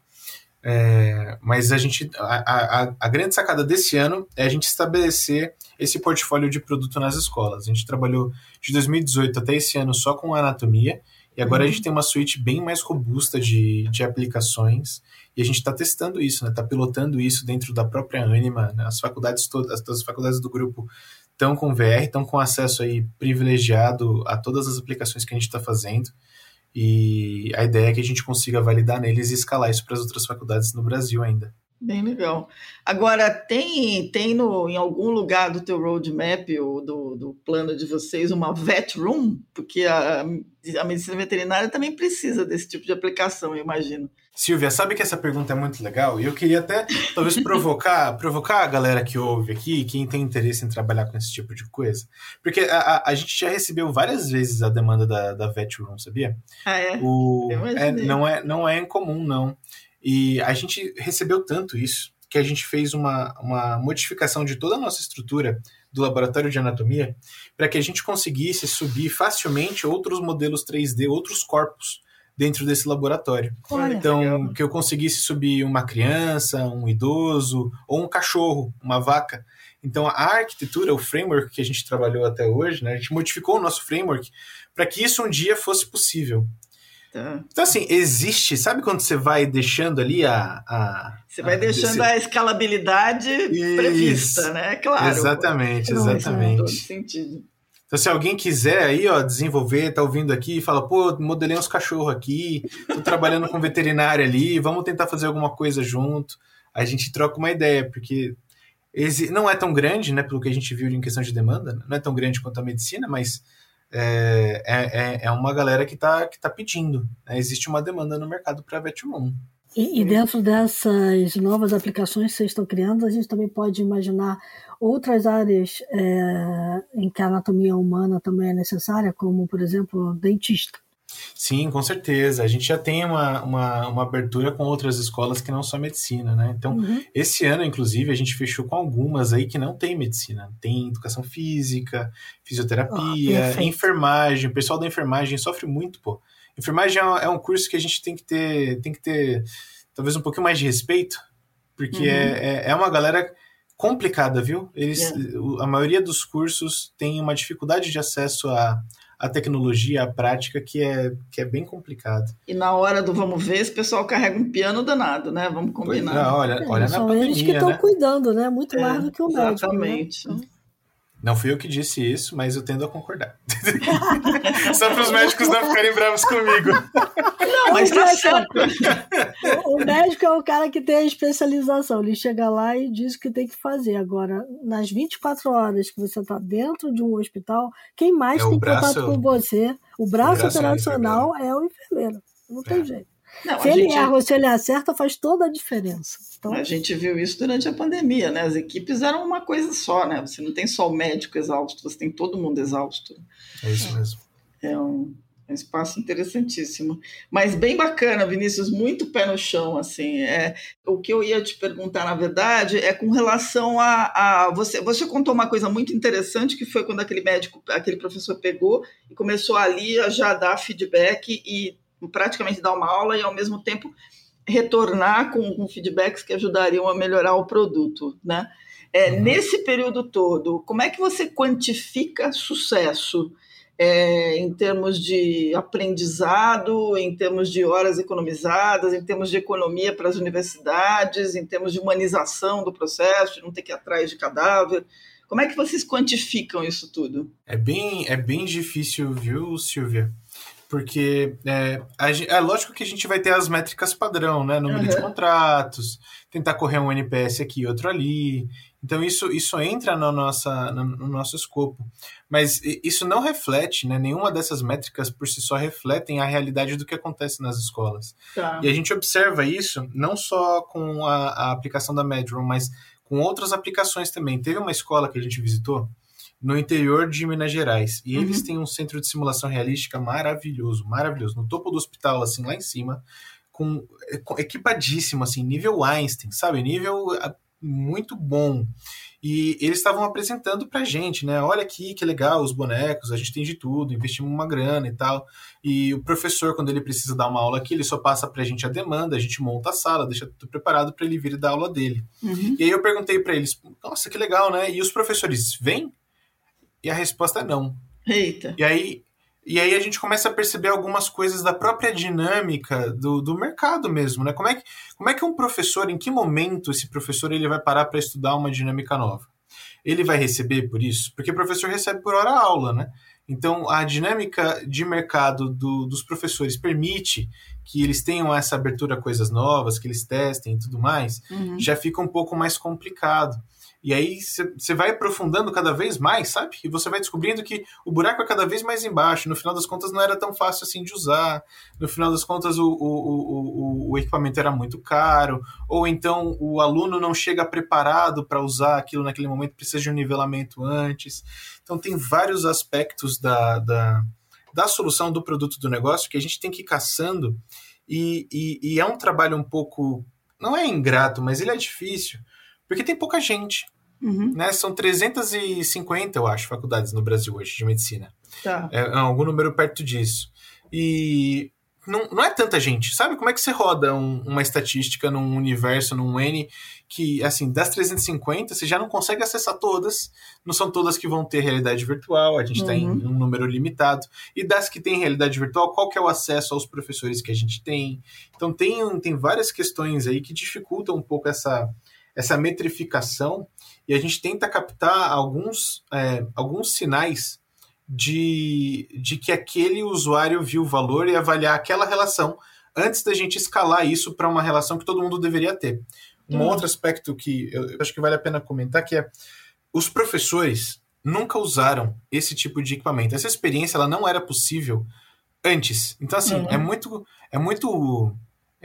É, mas a gente a, a, a, grande sacada desse ano é a gente estabelecer esse portfólio de produto nas escolas. A gente trabalhou de 2018 até esse ano só com anatomia e agora uhum. a gente tem uma suíte bem mais robusta de, de aplicações e a gente está testando isso, está né? pilotando isso dentro da própria Anima. Né? As faculdades todas, as faculdades do grupo estão com VR, estão com acesso aí privilegiado a todas as aplicações que a gente está fazendo. E a ideia é que a gente consiga validar neles e escalar isso para as outras faculdades no Brasil ainda. Bem legal. Agora, tem, tem no, em algum lugar do teu roadmap ou do, do plano de vocês uma vet room? Porque a, a medicina veterinária também precisa desse tipo de aplicação, eu imagino. Silvia, sabe que essa pergunta é muito legal e eu queria até talvez provocar, provocar a galera que ouve aqui, quem tem interesse em trabalhar com esse tipo de coisa. Porque a, a, a gente já recebeu várias vezes a demanda da, da Vet Room, sabia? Ah, é? O, é não, é, não é incomum, não. E a gente recebeu tanto isso que a gente fez uma, uma modificação de toda a nossa estrutura do laboratório de anatomia para que a gente conseguisse subir facilmente outros modelos 3D, outros corpos dentro desse laboratório. Olha, então, que eu conseguisse subir uma criança, um idoso ou um cachorro, uma vaca. Então, a arquitetura, o framework que a gente trabalhou até hoje, né, a gente modificou o nosso framework para que isso um dia fosse possível. Tá. Então, assim, existe, sabe quando você vai deixando ali a. a você vai a, deixando a escalabilidade Isso. prevista, né? Claro. Exatamente, exatamente. Não, todo sentido. Então, se alguém quiser aí, ó, desenvolver, tá ouvindo aqui fala, pô, modelei uns cachorros aqui, tô trabalhando com veterinário ali, vamos tentar fazer alguma coisa junto. A gente troca uma ideia, porque não é tão grande, né, pelo que a gente viu em questão de demanda, não é tão grande quanto a medicina, mas é, é, é, é uma galera que está que tá pedindo. Né? Existe uma demanda no mercado para VetRoom. E, e dentro dessas novas aplicações que vocês estão criando, a gente também pode imaginar outras áreas é, em que a anatomia humana também é necessária, como, por exemplo, dentista. Sim, com certeza. A gente já tem uma, uma, uma, abertura com outras escolas que não são medicina, né? Então, uhum. esse ano, inclusive, a gente fechou com algumas aí que não tem medicina. Tem educação física, fisioterapia, oh, enfermagem. O pessoal da enfermagem sofre muito, pô. Enfermagem é, é um curso que a gente tem que ter, tem que ter talvez um pouquinho mais de respeito, porque uhum. é, é, é uma galera complicada, viu? Eles, yeah. A maioria dos cursos tem uma dificuldade de acesso a a tecnologia, a prática, que é, que é bem complicado. E na hora do vamos ver, esse pessoal carrega um piano danado, né? Vamos combinar. Pois, não, olha, é, olha são na eles que estão né? cuidando, né? Muito é, mais do que o médico. Né? Exatamente. Né? Não fui eu que disse isso, mas eu tendo a concordar. Só para os médicos não ficarem bravos comigo. Não, mas tá certo. O médico é o cara que tem a especialização. Ele chega lá e diz o que tem que fazer. Agora, nas 24 horas que você está dentro de um hospital, quem mais é tem braço, contato com você? O braço, o braço operacional é, é, o enfermeiro. Não tem é. jeito. Não, se ele gente... erra ou se ele acerta, faz toda a diferença. Então... A gente viu isso durante a pandemia, né? As equipes eram uma coisa só, né? Você não tem só o médico exausto, você tem todo mundo exausto. É isso mesmo. É um, é um espaço interessantíssimo. Mas bem bacana, Vinícius, muito pé no chão, assim. É, o que eu ia te perguntar, na verdade, é com relação a, a você, você contou uma coisa muito interessante, que foi quando aquele médico, aquele professor pegou e começou ali a já dar feedback e praticamente dar uma aula e, ao mesmo tempo, retornar com, com feedbacks que ajudariam a melhorar o produto, né? É, uhum. Nesse período todo, como é que você quantifica sucesso é, em termos de aprendizado, em termos de horas economizadas, em termos de economia para as universidades, em termos de humanização do processo, de não ter que ir atrás de cadáver? Como é que vocês quantificam isso tudo? É bem, é bem difícil, viu, Silvia? Porque é, a, é lógico que a gente vai ter as métricas padrão, né? Número uhum. de contratos, tentar correr um NPS aqui e outro ali. Então isso, isso entra no, nossa, no nosso escopo. Mas isso não reflete, né? Nenhuma dessas métricas por si só refletem a realidade do que acontece nas escolas. Tá. E a gente observa isso não só com a, a aplicação da Medroom, mas com outras aplicações também. Teve uma escola que a gente visitou no interior de Minas Gerais. E eles uhum. têm um centro de simulação realística maravilhoso, maravilhoso. No topo do hospital, assim, lá em cima, com, com equipadíssimo, assim, nível Einstein, sabe? Nível ah, muito bom. E eles estavam apresentando pra gente, né? Olha aqui que legal os bonecos, a gente tem de tudo, investimos uma grana e tal. E o professor, quando ele precisa dar uma aula aqui, ele só passa pra gente a demanda, a gente monta a sala, deixa tudo preparado para ele vir dar aula dele. Uhum. E aí eu perguntei para eles, nossa, que legal, né? E os professores vêm? E a resposta é não. Eita. E aí, e aí a gente começa a perceber algumas coisas da própria dinâmica do, do mercado mesmo, né? Como é, que, como é que um professor, em que momento esse professor ele vai parar para estudar uma dinâmica nova? Ele vai receber por isso? Porque o professor recebe por hora aula, né? Então, a dinâmica de mercado do, dos professores permite que eles tenham essa abertura a coisas novas, que eles testem e tudo mais, uhum. já fica um pouco mais complicado. E aí você vai aprofundando cada vez mais, sabe? E você vai descobrindo que o buraco é cada vez mais embaixo. No final das contas, não era tão fácil assim de usar. No final das contas, o, o, o, o equipamento era muito caro. Ou então o aluno não chega preparado para usar aquilo naquele momento, precisa de um nivelamento antes. Então, tem vários aspectos da, da, da solução do produto do negócio que a gente tem que ir caçando. E, e, e é um trabalho um pouco. Não é ingrato, mas ele é difícil. Porque tem pouca gente. Uhum. Né? São 350, eu acho, faculdades no Brasil hoje de medicina. Tá. É, é algum número perto disso. E não, não é tanta gente. Sabe como é que você roda um, uma estatística num universo, num N, que, assim, das 350, você já não consegue acessar todas. Não são todas que vão ter realidade virtual, a gente está uhum. em um número limitado. E das que têm realidade virtual, qual que é o acesso aos professores que a gente tem? Então, tem, tem várias questões aí que dificultam um pouco essa, essa metrificação e a gente tenta captar alguns, é, alguns sinais de, de que aquele usuário viu o valor e avaliar aquela relação antes da gente escalar isso para uma relação que todo mundo deveria ter. Um uhum. outro aspecto que eu acho que vale a pena comentar que é os professores nunca usaram esse tipo de equipamento. Essa experiência ela não era possível antes. Então assim, uhum. é muito é muito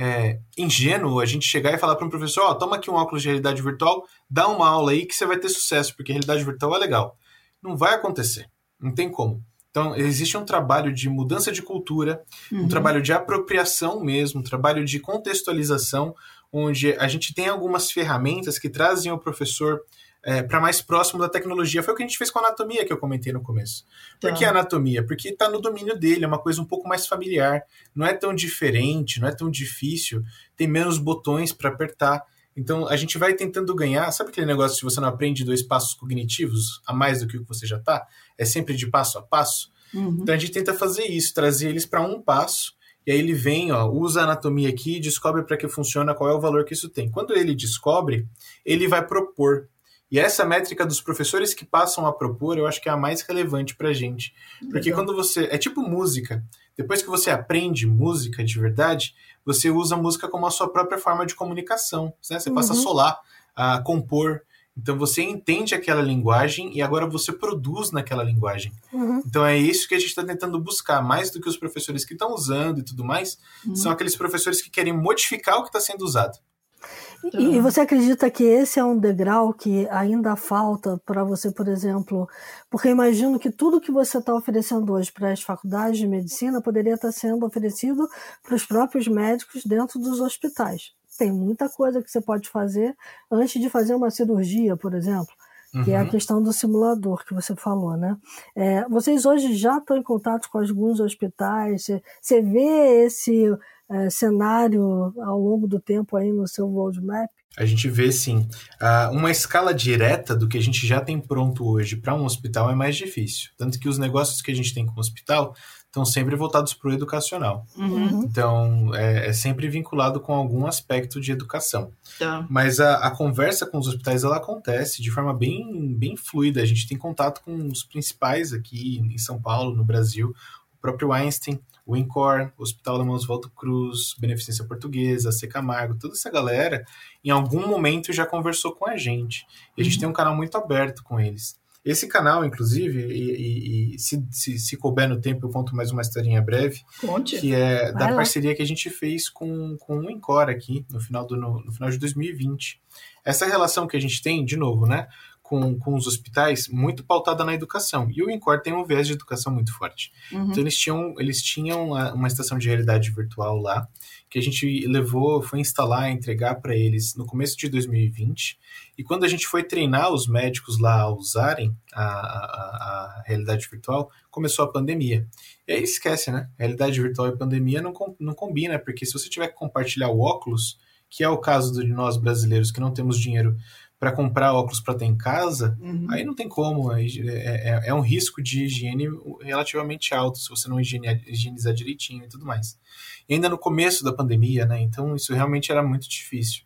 é, ingênuo a gente chegar e falar para um professor, ó, oh, toma aqui um óculos de realidade virtual, dá uma aula aí que você vai ter sucesso, porque realidade virtual é legal. Não vai acontecer, não tem como. Então, existe um trabalho de mudança de cultura, uhum. um trabalho de apropriação mesmo, um trabalho de contextualização, onde a gente tem algumas ferramentas que trazem o professor é, para mais próximo da tecnologia. Foi o que a gente fez com a anatomia que eu comentei no começo. Por tá. que anatomia? Porque está no domínio dele, é uma coisa um pouco mais familiar. Não é tão diferente, não é tão difícil, tem menos botões para apertar. Então a gente vai tentando ganhar. Sabe aquele negócio se você não aprende dois passos cognitivos a mais do que o que você já está? É sempre de passo a passo. Uhum. Então a gente tenta fazer isso, trazer eles para um passo. E aí ele vem, ó, usa a anatomia aqui, descobre para que funciona, qual é o valor que isso tem. Quando ele descobre, ele vai propor e essa métrica dos professores que passam a propor, eu acho que é a mais relevante para a gente. Porque Legal. quando você. É tipo música. Depois que você aprende música de verdade, você usa a música como a sua própria forma de comunicação. Né? Você uhum. passa a uhum. solar, a compor. Então você entende aquela linguagem e agora você produz naquela linguagem. Uhum. Então é isso que a gente está tentando buscar, mais do que os professores que estão usando e tudo mais, uhum. são aqueles professores que querem modificar o que está sendo usado. E, e você acredita que esse é um degrau que ainda falta para você, por exemplo? Porque imagino que tudo que você está oferecendo hoje para as faculdades de medicina poderia estar tá sendo oferecido para os próprios médicos dentro dos hospitais. Tem muita coisa que você pode fazer antes de fazer uma cirurgia, por exemplo que uhum. é a uhum. questão do simulador que você falou, né? É, vocês hoje já estão em contato com alguns hospitais, você, você vê esse é, cenário ao longo do tempo aí no seu roadmap? A gente vê sim. Uh, uma escala direta do que a gente já tem pronto hoje para um hospital é mais difícil. Tanto que os negócios que a gente tem com o hospital estão sempre voltados para o educacional. Uhum. Então, é, é, sempre vinculado com algum aspecto de educação. Tá. Mas a, a, conversa com os hospitais ela acontece de forma bem, bem fluida. A gente tem contato com os principais aqui em São Paulo, no Brasil, o próprio Einstein, o INCOR, Hospital Alemão Oswaldo Cruz, Beneficência Portuguesa, C. Camargo, toda essa galera, em algum momento já conversou com a gente. E a gente uhum. tem um canal muito aberto com eles. Esse canal, inclusive, e, e, e se, se, se, couber no tempo, eu conto mais uma historinha breve. Conte. Que é Vai da lá. parceria que a gente fez com, com o Encore aqui, no final, do, no, no final de 2020. Essa relação que a gente tem, de novo, né? Com, com os hospitais, muito pautada na educação. E o INCOR tem um viés de educação muito forte. Uhum. Então, eles tinham, eles tinham uma estação de realidade virtual lá, que a gente levou, foi instalar, entregar para eles no começo de 2020. E quando a gente foi treinar os médicos lá a usarem a, a, a realidade virtual, começou a pandemia. E aí esquece, né? Realidade virtual e pandemia não, não combina, porque se você tiver que compartilhar o óculos, que é o caso de nós brasileiros que não temos dinheiro para comprar óculos para ter em casa, uhum. aí não tem como. É, é, é, um risco de higiene relativamente alto se você não higienizar direitinho e tudo mais e ainda no começo da pandemia, né? Então isso realmente era muito difícil.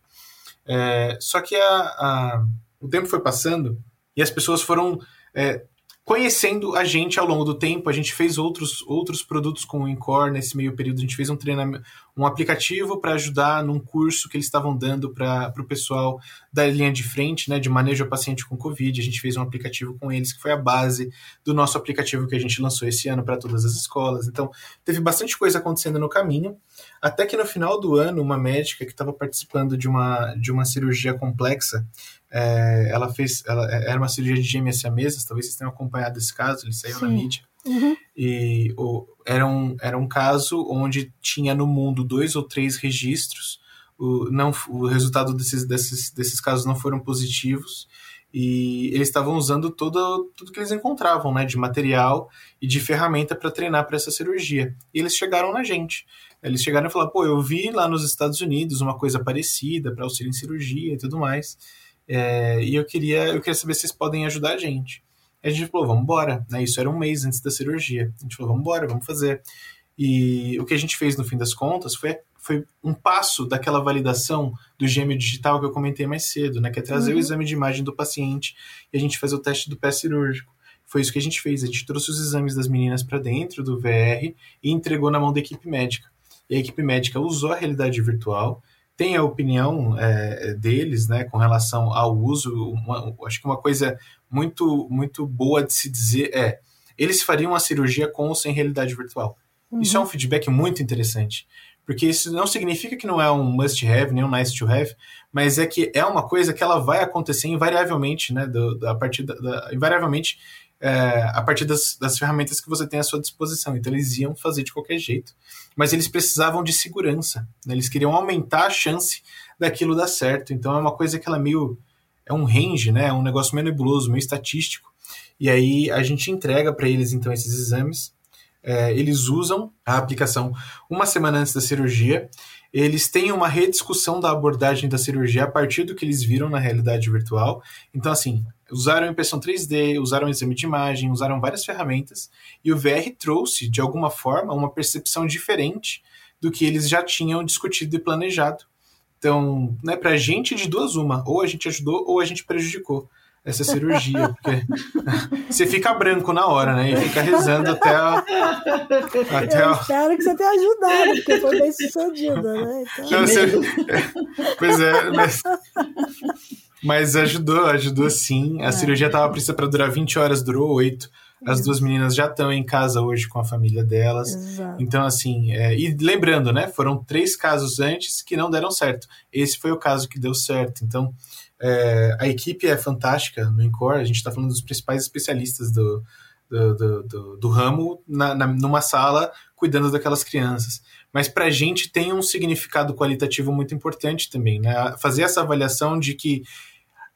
É, só que a, a, o tempo foi passando e as pessoas foram é, conhecendo a gente ao longo do tempo. A gente fez outros, outros produtos com o Incor nesse meio período. A gente fez um treinamento, um aplicativo para ajudar num curso que eles estavam dando para o pessoal da linha de frente, né, de manejo ao paciente com Covid. A gente fez um aplicativo com eles que foi a base do nosso aplicativo que a gente lançou esse ano para todas as escolas. Então, teve bastante coisa acontecendo no caminho. Até que no final do ano, uma médica que estava participando de uma, de uma cirurgia complexa é, ela fez, ela, é, era uma cirurgia de gêmeas siamesas, talvez vocês tenham acompanhado esse caso, ele saiu Sim. na mídia. Uhum. E o, era, um, era um caso onde tinha no mundo dois ou três registros, o, não, o resultado desses, desses, desses casos não foram positivos, e eles estavam usando todo, tudo que eles encontravam, né, de material e de ferramenta para treinar para essa cirurgia. E eles chegaram na gente. Eles chegaram e falaram: pô, eu vi lá nos Estados Unidos uma coisa parecida para auxílio em cirurgia e tudo mais. É, e eu queria, eu queria saber se vocês podem ajudar a gente. a gente falou, vamos embora. Né? Isso era um mês antes da cirurgia. A gente falou, vamos embora, vamos fazer. E o que a gente fez no fim das contas foi, foi um passo daquela validação do gêmeo digital que eu comentei mais cedo, né? Que é trazer uhum. o exame de imagem do paciente e a gente fazer o teste do pé cirúrgico. Foi isso que a gente fez. A gente trouxe os exames das meninas para dentro do VR e entregou na mão da equipe médica. E a equipe médica usou a realidade virtual tem a opinião é, deles, né, com relação ao uso. Uma, acho que uma coisa muito muito boa de se dizer é eles fariam uma cirurgia com ou sem realidade virtual. Uhum. Isso é um feedback muito interessante, porque isso não significa que não é um must have nem um nice to have, mas é que é uma coisa que ela vai acontecer invariavelmente, né, do, da, a partir da, da invariavelmente é, a partir das, das, ferramentas que você tem à sua disposição. Então eles iam fazer de qualquer jeito, mas eles precisavam de segurança. Né? Eles queriam aumentar a chance daquilo dar certo. Então é uma coisa que ela é meio é um range, né? É um negócio meio nebuloso, meio estatístico. E aí a gente entrega para eles então esses exames. É, eles usam a aplicação uma semana antes da cirurgia. Eles têm uma rediscussão da abordagem da cirurgia a partir do que eles viram na realidade virtual. Então, assim, usaram impressão 3D, usaram exame de imagem, usaram várias ferramentas, e o VR trouxe, de alguma forma, uma percepção diferente do que eles já tinham discutido e planejado. Então, né, pra gente, de duas uma, ou a gente ajudou ou a gente prejudicou essa cirurgia, porque você fica branco na hora, né? E fica rezando até a. Até Eu espero que você tenha ajudado, porque foi bem sucedida, né? Então... Não, você... Pois é, mas. Mas ajudou, ajudou sim. A é. cirurgia estava prevista para durar 20 horas, durou 8. As duas meninas já estão em casa hoje com a família delas. Exato. Então, assim, é, e lembrando, né? Foram três casos antes que não deram certo. Esse foi o caso que deu certo. Então, é, a equipe é fantástica no Incor. A gente está falando dos principais especialistas do, do, do, do, do ramo na, na, numa sala cuidando daquelas crianças. Mas para a gente tem um significado qualitativo muito importante também, né? Fazer essa avaliação de que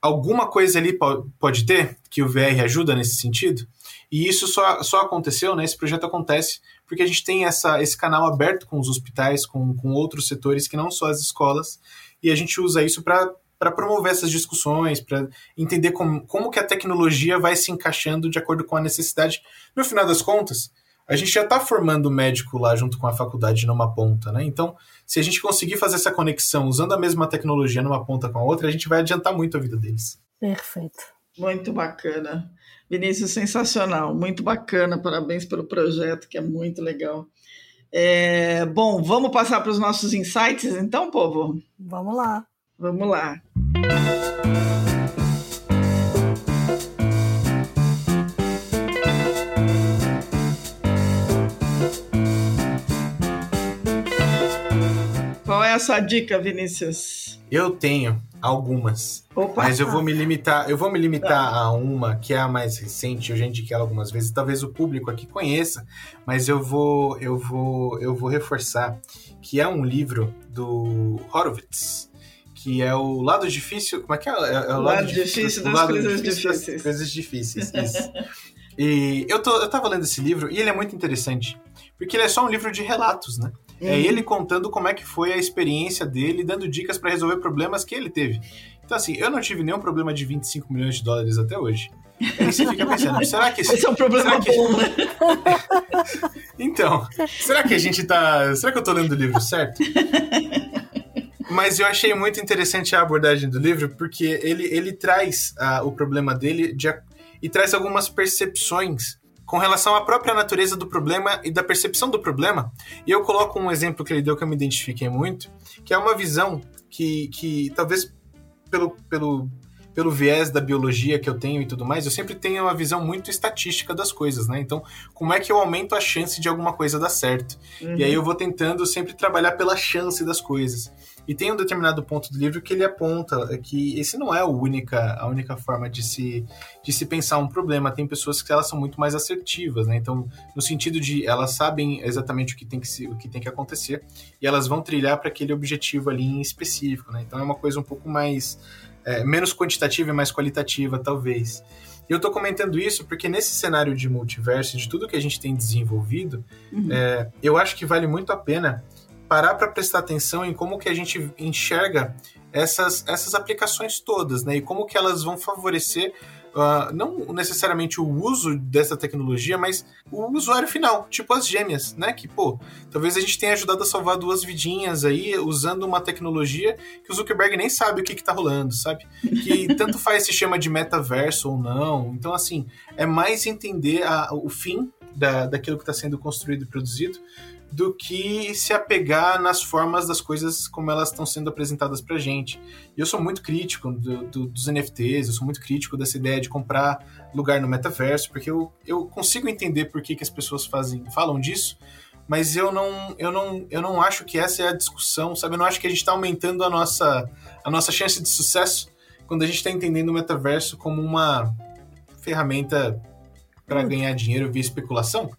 alguma coisa ali pode ter que o VR ajuda nesse sentido. E isso só, só aconteceu, né? Esse projeto acontece porque a gente tem essa, esse canal aberto com os hospitais, com, com outros setores que não só as escolas, e a gente usa isso para para promover essas discussões, para entender como, como que a tecnologia vai se encaixando de acordo com a necessidade. No final das contas, a gente já está formando o médico lá junto com a faculdade numa ponta, né? Então, se a gente conseguir fazer essa conexão usando a mesma tecnologia numa ponta com a outra, a gente vai adiantar muito a vida deles. Perfeito. Muito bacana. Vinícius, sensacional, muito bacana. Parabéns pelo projeto, que é muito legal. É, bom, vamos passar para os nossos insights, então, povo? Vamos lá. Vamos lá. Qual a sua dica, Vinícius? Eu tenho algumas. Opa. Mas eu vou me limitar, eu vou me limitar a uma que é a mais recente, eu já indiquei ela algumas vezes, talvez o público aqui conheça, mas eu vou eu vou eu vou reforçar que é um livro do Horowitz, que é o lado difícil, como é que é? É, é o lado, lado difícil, das, das coisas difíceis. Das coisas difíceis, isso. e eu tô eu tava lendo esse livro e ele é muito interessante, porque ele é só um livro de relatos, né? É uhum. É ele contando como é que foi a experiência dele, dando dicas para resolver problemas que ele teve. Então, assim, eu não tive nenhum problema de 25 milhões de dólares até hoje. Aí você fica pensando, será que... Esse é um problema que... bom, né? então, será que a gente tá... Será que eu tô lendo o livro certo? Mas eu achei muito interessante a abordagem do livro, porque ele, ele traz uh, o problema dele de, e traz algumas percepções com relação à própria natureza do problema e da percepção do problema. E eu coloco um exemplo que ele deu que eu me identifiquei muito, que é uma visão que, que talvez pelo, pelo, pelo viés da biologia que eu tenho e tudo mais, eu sempre tenho uma visão muito estatística das coisas, né? Então, como é que eu aumento a chance de alguma coisa dar certo? Uhum. E aí eu vou tentando sempre trabalhar pela chance das coisas. E tem um determinado ponto do livro que ele aponta que esse não é a única, a única forma de se, de se pensar um problema. Tem pessoas que elas são muito mais assertivas, né? Então, no sentido de elas sabem exatamente o que tem que, se, o que, tem que acontecer e elas vão trilhar para aquele objetivo ali em específico, né? Então é uma coisa um pouco mais é, menos quantitativa e mais qualitativa, talvez. E eu estou comentando isso porque nesse cenário de multiverso, de tudo que a gente tem desenvolvido, uhum. é, eu acho que vale muito a pena parar para prestar atenção em como que a gente enxerga essas, essas aplicações todas, né? E como que elas vão favorecer uh, não necessariamente o uso dessa tecnologia, mas o usuário final, tipo as gêmeas, né? Que, pô, talvez a gente tenha ajudado a salvar duas vidinhas aí usando uma tecnologia que o Zuckerberg nem sabe o que, que tá rolando, sabe? Que tanto faz se chama de metaverso ou não. Então, assim, é mais entender a, o fim da, daquilo que está sendo construído e produzido do que se apegar nas formas das coisas como elas estão sendo apresentadas pra gente. E eu sou muito crítico do, do, dos NFTs, eu sou muito crítico dessa ideia de comprar lugar no metaverso, porque eu, eu consigo entender por que, que as pessoas fazem, falam disso, mas eu não, eu, não, eu não acho que essa é a discussão, sabe? Eu não acho que a gente está aumentando a nossa, a nossa chance de sucesso quando a gente está entendendo o metaverso como uma ferramenta para hum. ganhar dinheiro via especulação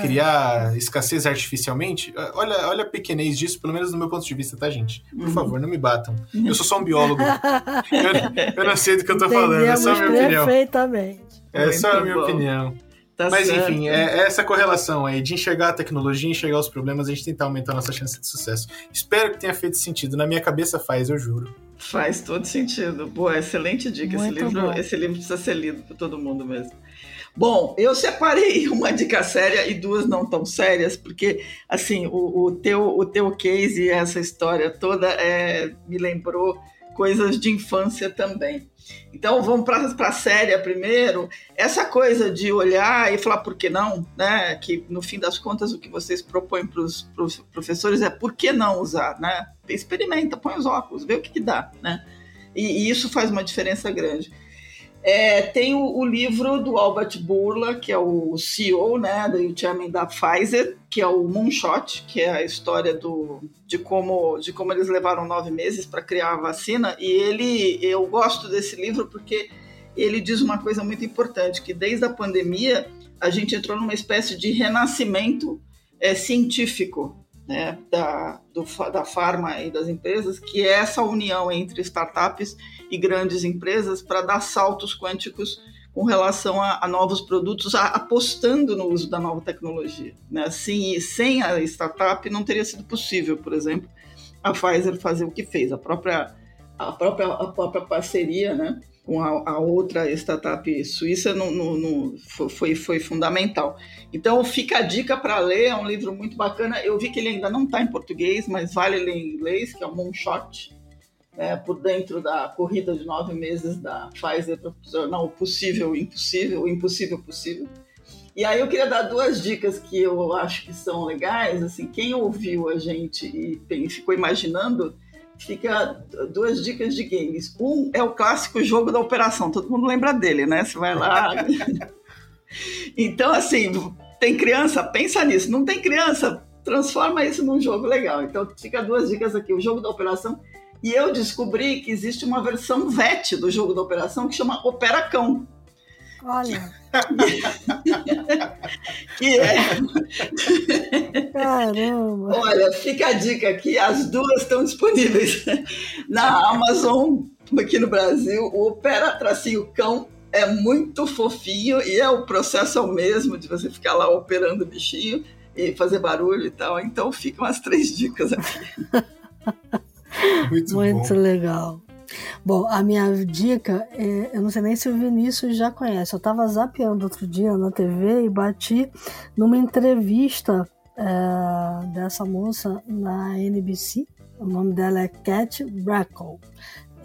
criar escassez artificialmente. Olha, olha a pequenez disso, pelo menos do meu ponto de vista, tá, gente? Por uhum. favor, não me batam. Eu sou só um biólogo. eu, eu, não sei do que eu tô falando, é só a minha opinião. Perfeitamente. É só a minha bom. opinião. Tá Mas certo. enfim, é, é, essa correlação aí de enxergar a tecnologia, enxergar os problemas, a gente tentar aumentar a nossa chance de sucesso. Espero que tenha feito sentido. Na minha cabeça faz, eu juro. Faz todo sentido. Boa, excelente dica. esse livro, esse livro precisa ser lido por todo mundo mesmo. Bom, eu separei uma dica séria e duas não tão sérias, porque assim, o, o teu, o teu case e essa história toda é, me lembrou coisas de infância também. Então vamos para a séria primeiro. Essa coisa de olhar e falar por que não, né? Que no fim das contas o que vocês propõem para os professores é por que não usar, né? Experimenta, põe os óculos, vê o que, que dá, né? E, e isso faz uma diferença grande. É, tem o, o, livro do Albert Bourla, que é o CEO, né, do chairman da Pfizer, que é o Moonshot, que é a história do, de, como, de como eles levaram nove meses para criar a vacina. E ele, eu gosto desse livro porque ele diz uma coisa muito importante, que desde a pandemia a gente entrou numa espécie de renascimento é, científico né, da, do, da farma e das empresas, que é essa união entre startups e grandes empresas para dar saltos quânticos com relação a, a novos produtos, a, apostando no uso da nova tecnologia. Né? Assim, sem a startup não teria sido possível, por exemplo, a Pfizer fazer o que fez, a própria, a própria, a própria parceria né, com a, a outra startup suíça no, no, no, foi, foi fundamental. Então fica a dica para ler, é um livro muito bacana. Eu vi que ele ainda não está em português, mas vale ler em inglês, que é o Moonshot, né, por dentro da corrida de nove meses da Pfizer para o possível impossível, o impossível possível. E aí eu queria dar duas dicas que eu acho que são legais. Assim, quem ouviu a gente e ficou imaginando, fica duas dicas de games. Um é o clássico jogo da operação. Todo mundo lembra dele, né? Você vai lá. então, assim, tem criança, pensa nisso. Não tem criança, transforma isso num jogo legal. Então, fica duas dicas aqui: o jogo da operação. E eu descobri que existe uma versão VET do jogo da operação que chama Operacão. Olha. que é. Caramba! Olha, fica a dica aqui: as duas estão disponíveis na Amazon aqui no Brasil. O Opera Tracinho Cão é muito fofinho e é o processo é o mesmo de você ficar lá operando o bichinho e fazer barulho e tal. Então ficam as três dicas aqui. Muito, muito legal. Bom, a minha dica, é, eu não sei nem se o Vinícius já conhece. Eu estava zapeando outro dia na TV e bati numa entrevista é, dessa moça na NBC. O nome dela é Cat Brackle.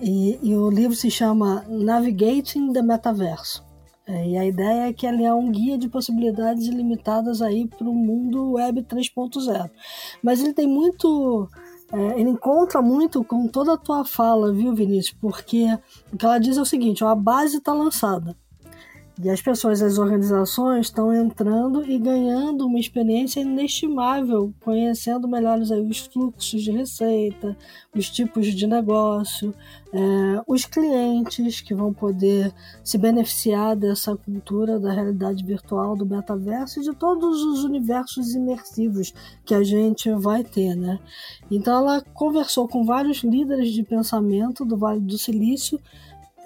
E, e o livro se chama Navigating the Metaverso. É, e a ideia é que ele é um guia de possibilidades ilimitadas aí para o mundo web 3.0. Mas ele tem muito é, ele encontra muito com toda a tua fala, viu, Vinícius? Porque o que ela diz é o seguinte: ó, a base está lançada. E as pessoas, as organizações estão entrando e ganhando uma experiência inestimável, conhecendo melhor os fluxos de receita, os tipos de negócio, é, os clientes que vão poder se beneficiar dessa cultura da realidade virtual, do metaverso e de todos os universos imersivos que a gente vai ter. Né? Então, ela conversou com vários líderes de pensamento do Vale do Silício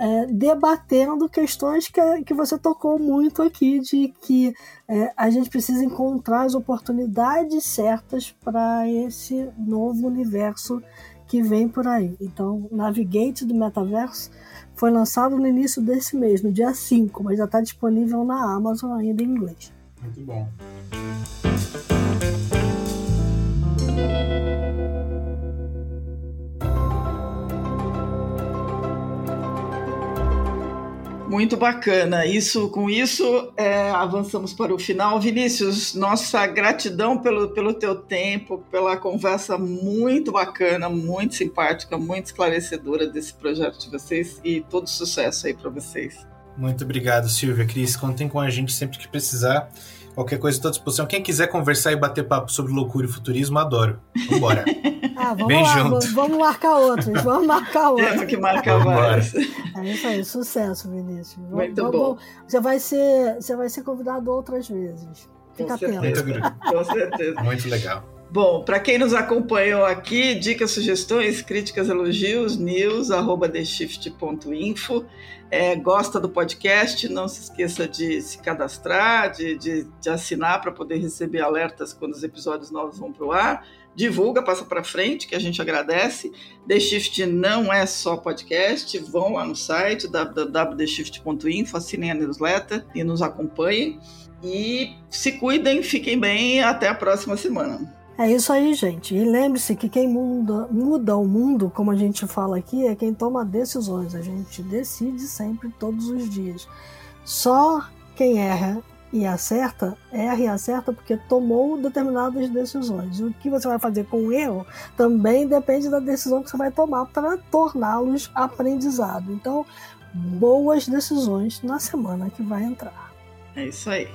é, debatendo questões que, que você tocou muito aqui, de que é, a gente precisa encontrar as oportunidades certas para esse novo universo que vem por aí. Então, Navigate do Metaverso foi lançado no início desse mês, no dia 5, mas já está disponível na Amazon ainda em inglês. Muito bom. Muito bacana. Isso, com isso, é, avançamos para o final. Vinícius, nossa gratidão pelo, pelo teu tempo, pela conversa muito bacana, muito simpática, muito esclarecedora desse projeto de vocês e todo sucesso aí para vocês. Muito obrigado, Silvia. Cris, contem com a gente sempre que precisar. Qualquer coisa estou à disposição. Quem quiser conversar e bater papo sobre loucura e futurismo, adoro. Vambora. ah, vamos Bem lá, junto. Vamos marcar outros. Vamos marcar outros. Temos que marcar vários. É isso aí, sucesso, Vinícius. Muito vamos, bom. Você vai, ser, você vai ser convidado outras vezes. Fica Com certeza. Com certeza. Muito legal. Bom, para quem nos acompanhou aqui, dicas, sugestões, críticas, elogios, news, arroba theshift.info. É, gosta do podcast, não se esqueça de se cadastrar, de, de, de assinar para poder receber alertas quando os episódios novos vão para o ar. Divulga, passa para frente, que a gente agradece. The Shift não é só podcast, vão lá no site www.theshift.info, assinem a newsletter e nos acompanhem. E se cuidem, fiquem bem até a próxima semana. É isso aí, gente. E lembre-se que quem muda, muda o mundo, como a gente fala aqui, é quem toma decisões. A gente decide sempre, todos os dias. Só quem erra e acerta, erra e acerta porque tomou determinadas decisões. E o que você vai fazer com o erro também depende da decisão que você vai tomar para torná-los aprendizado. Então, boas decisões na semana que vai entrar. É isso aí.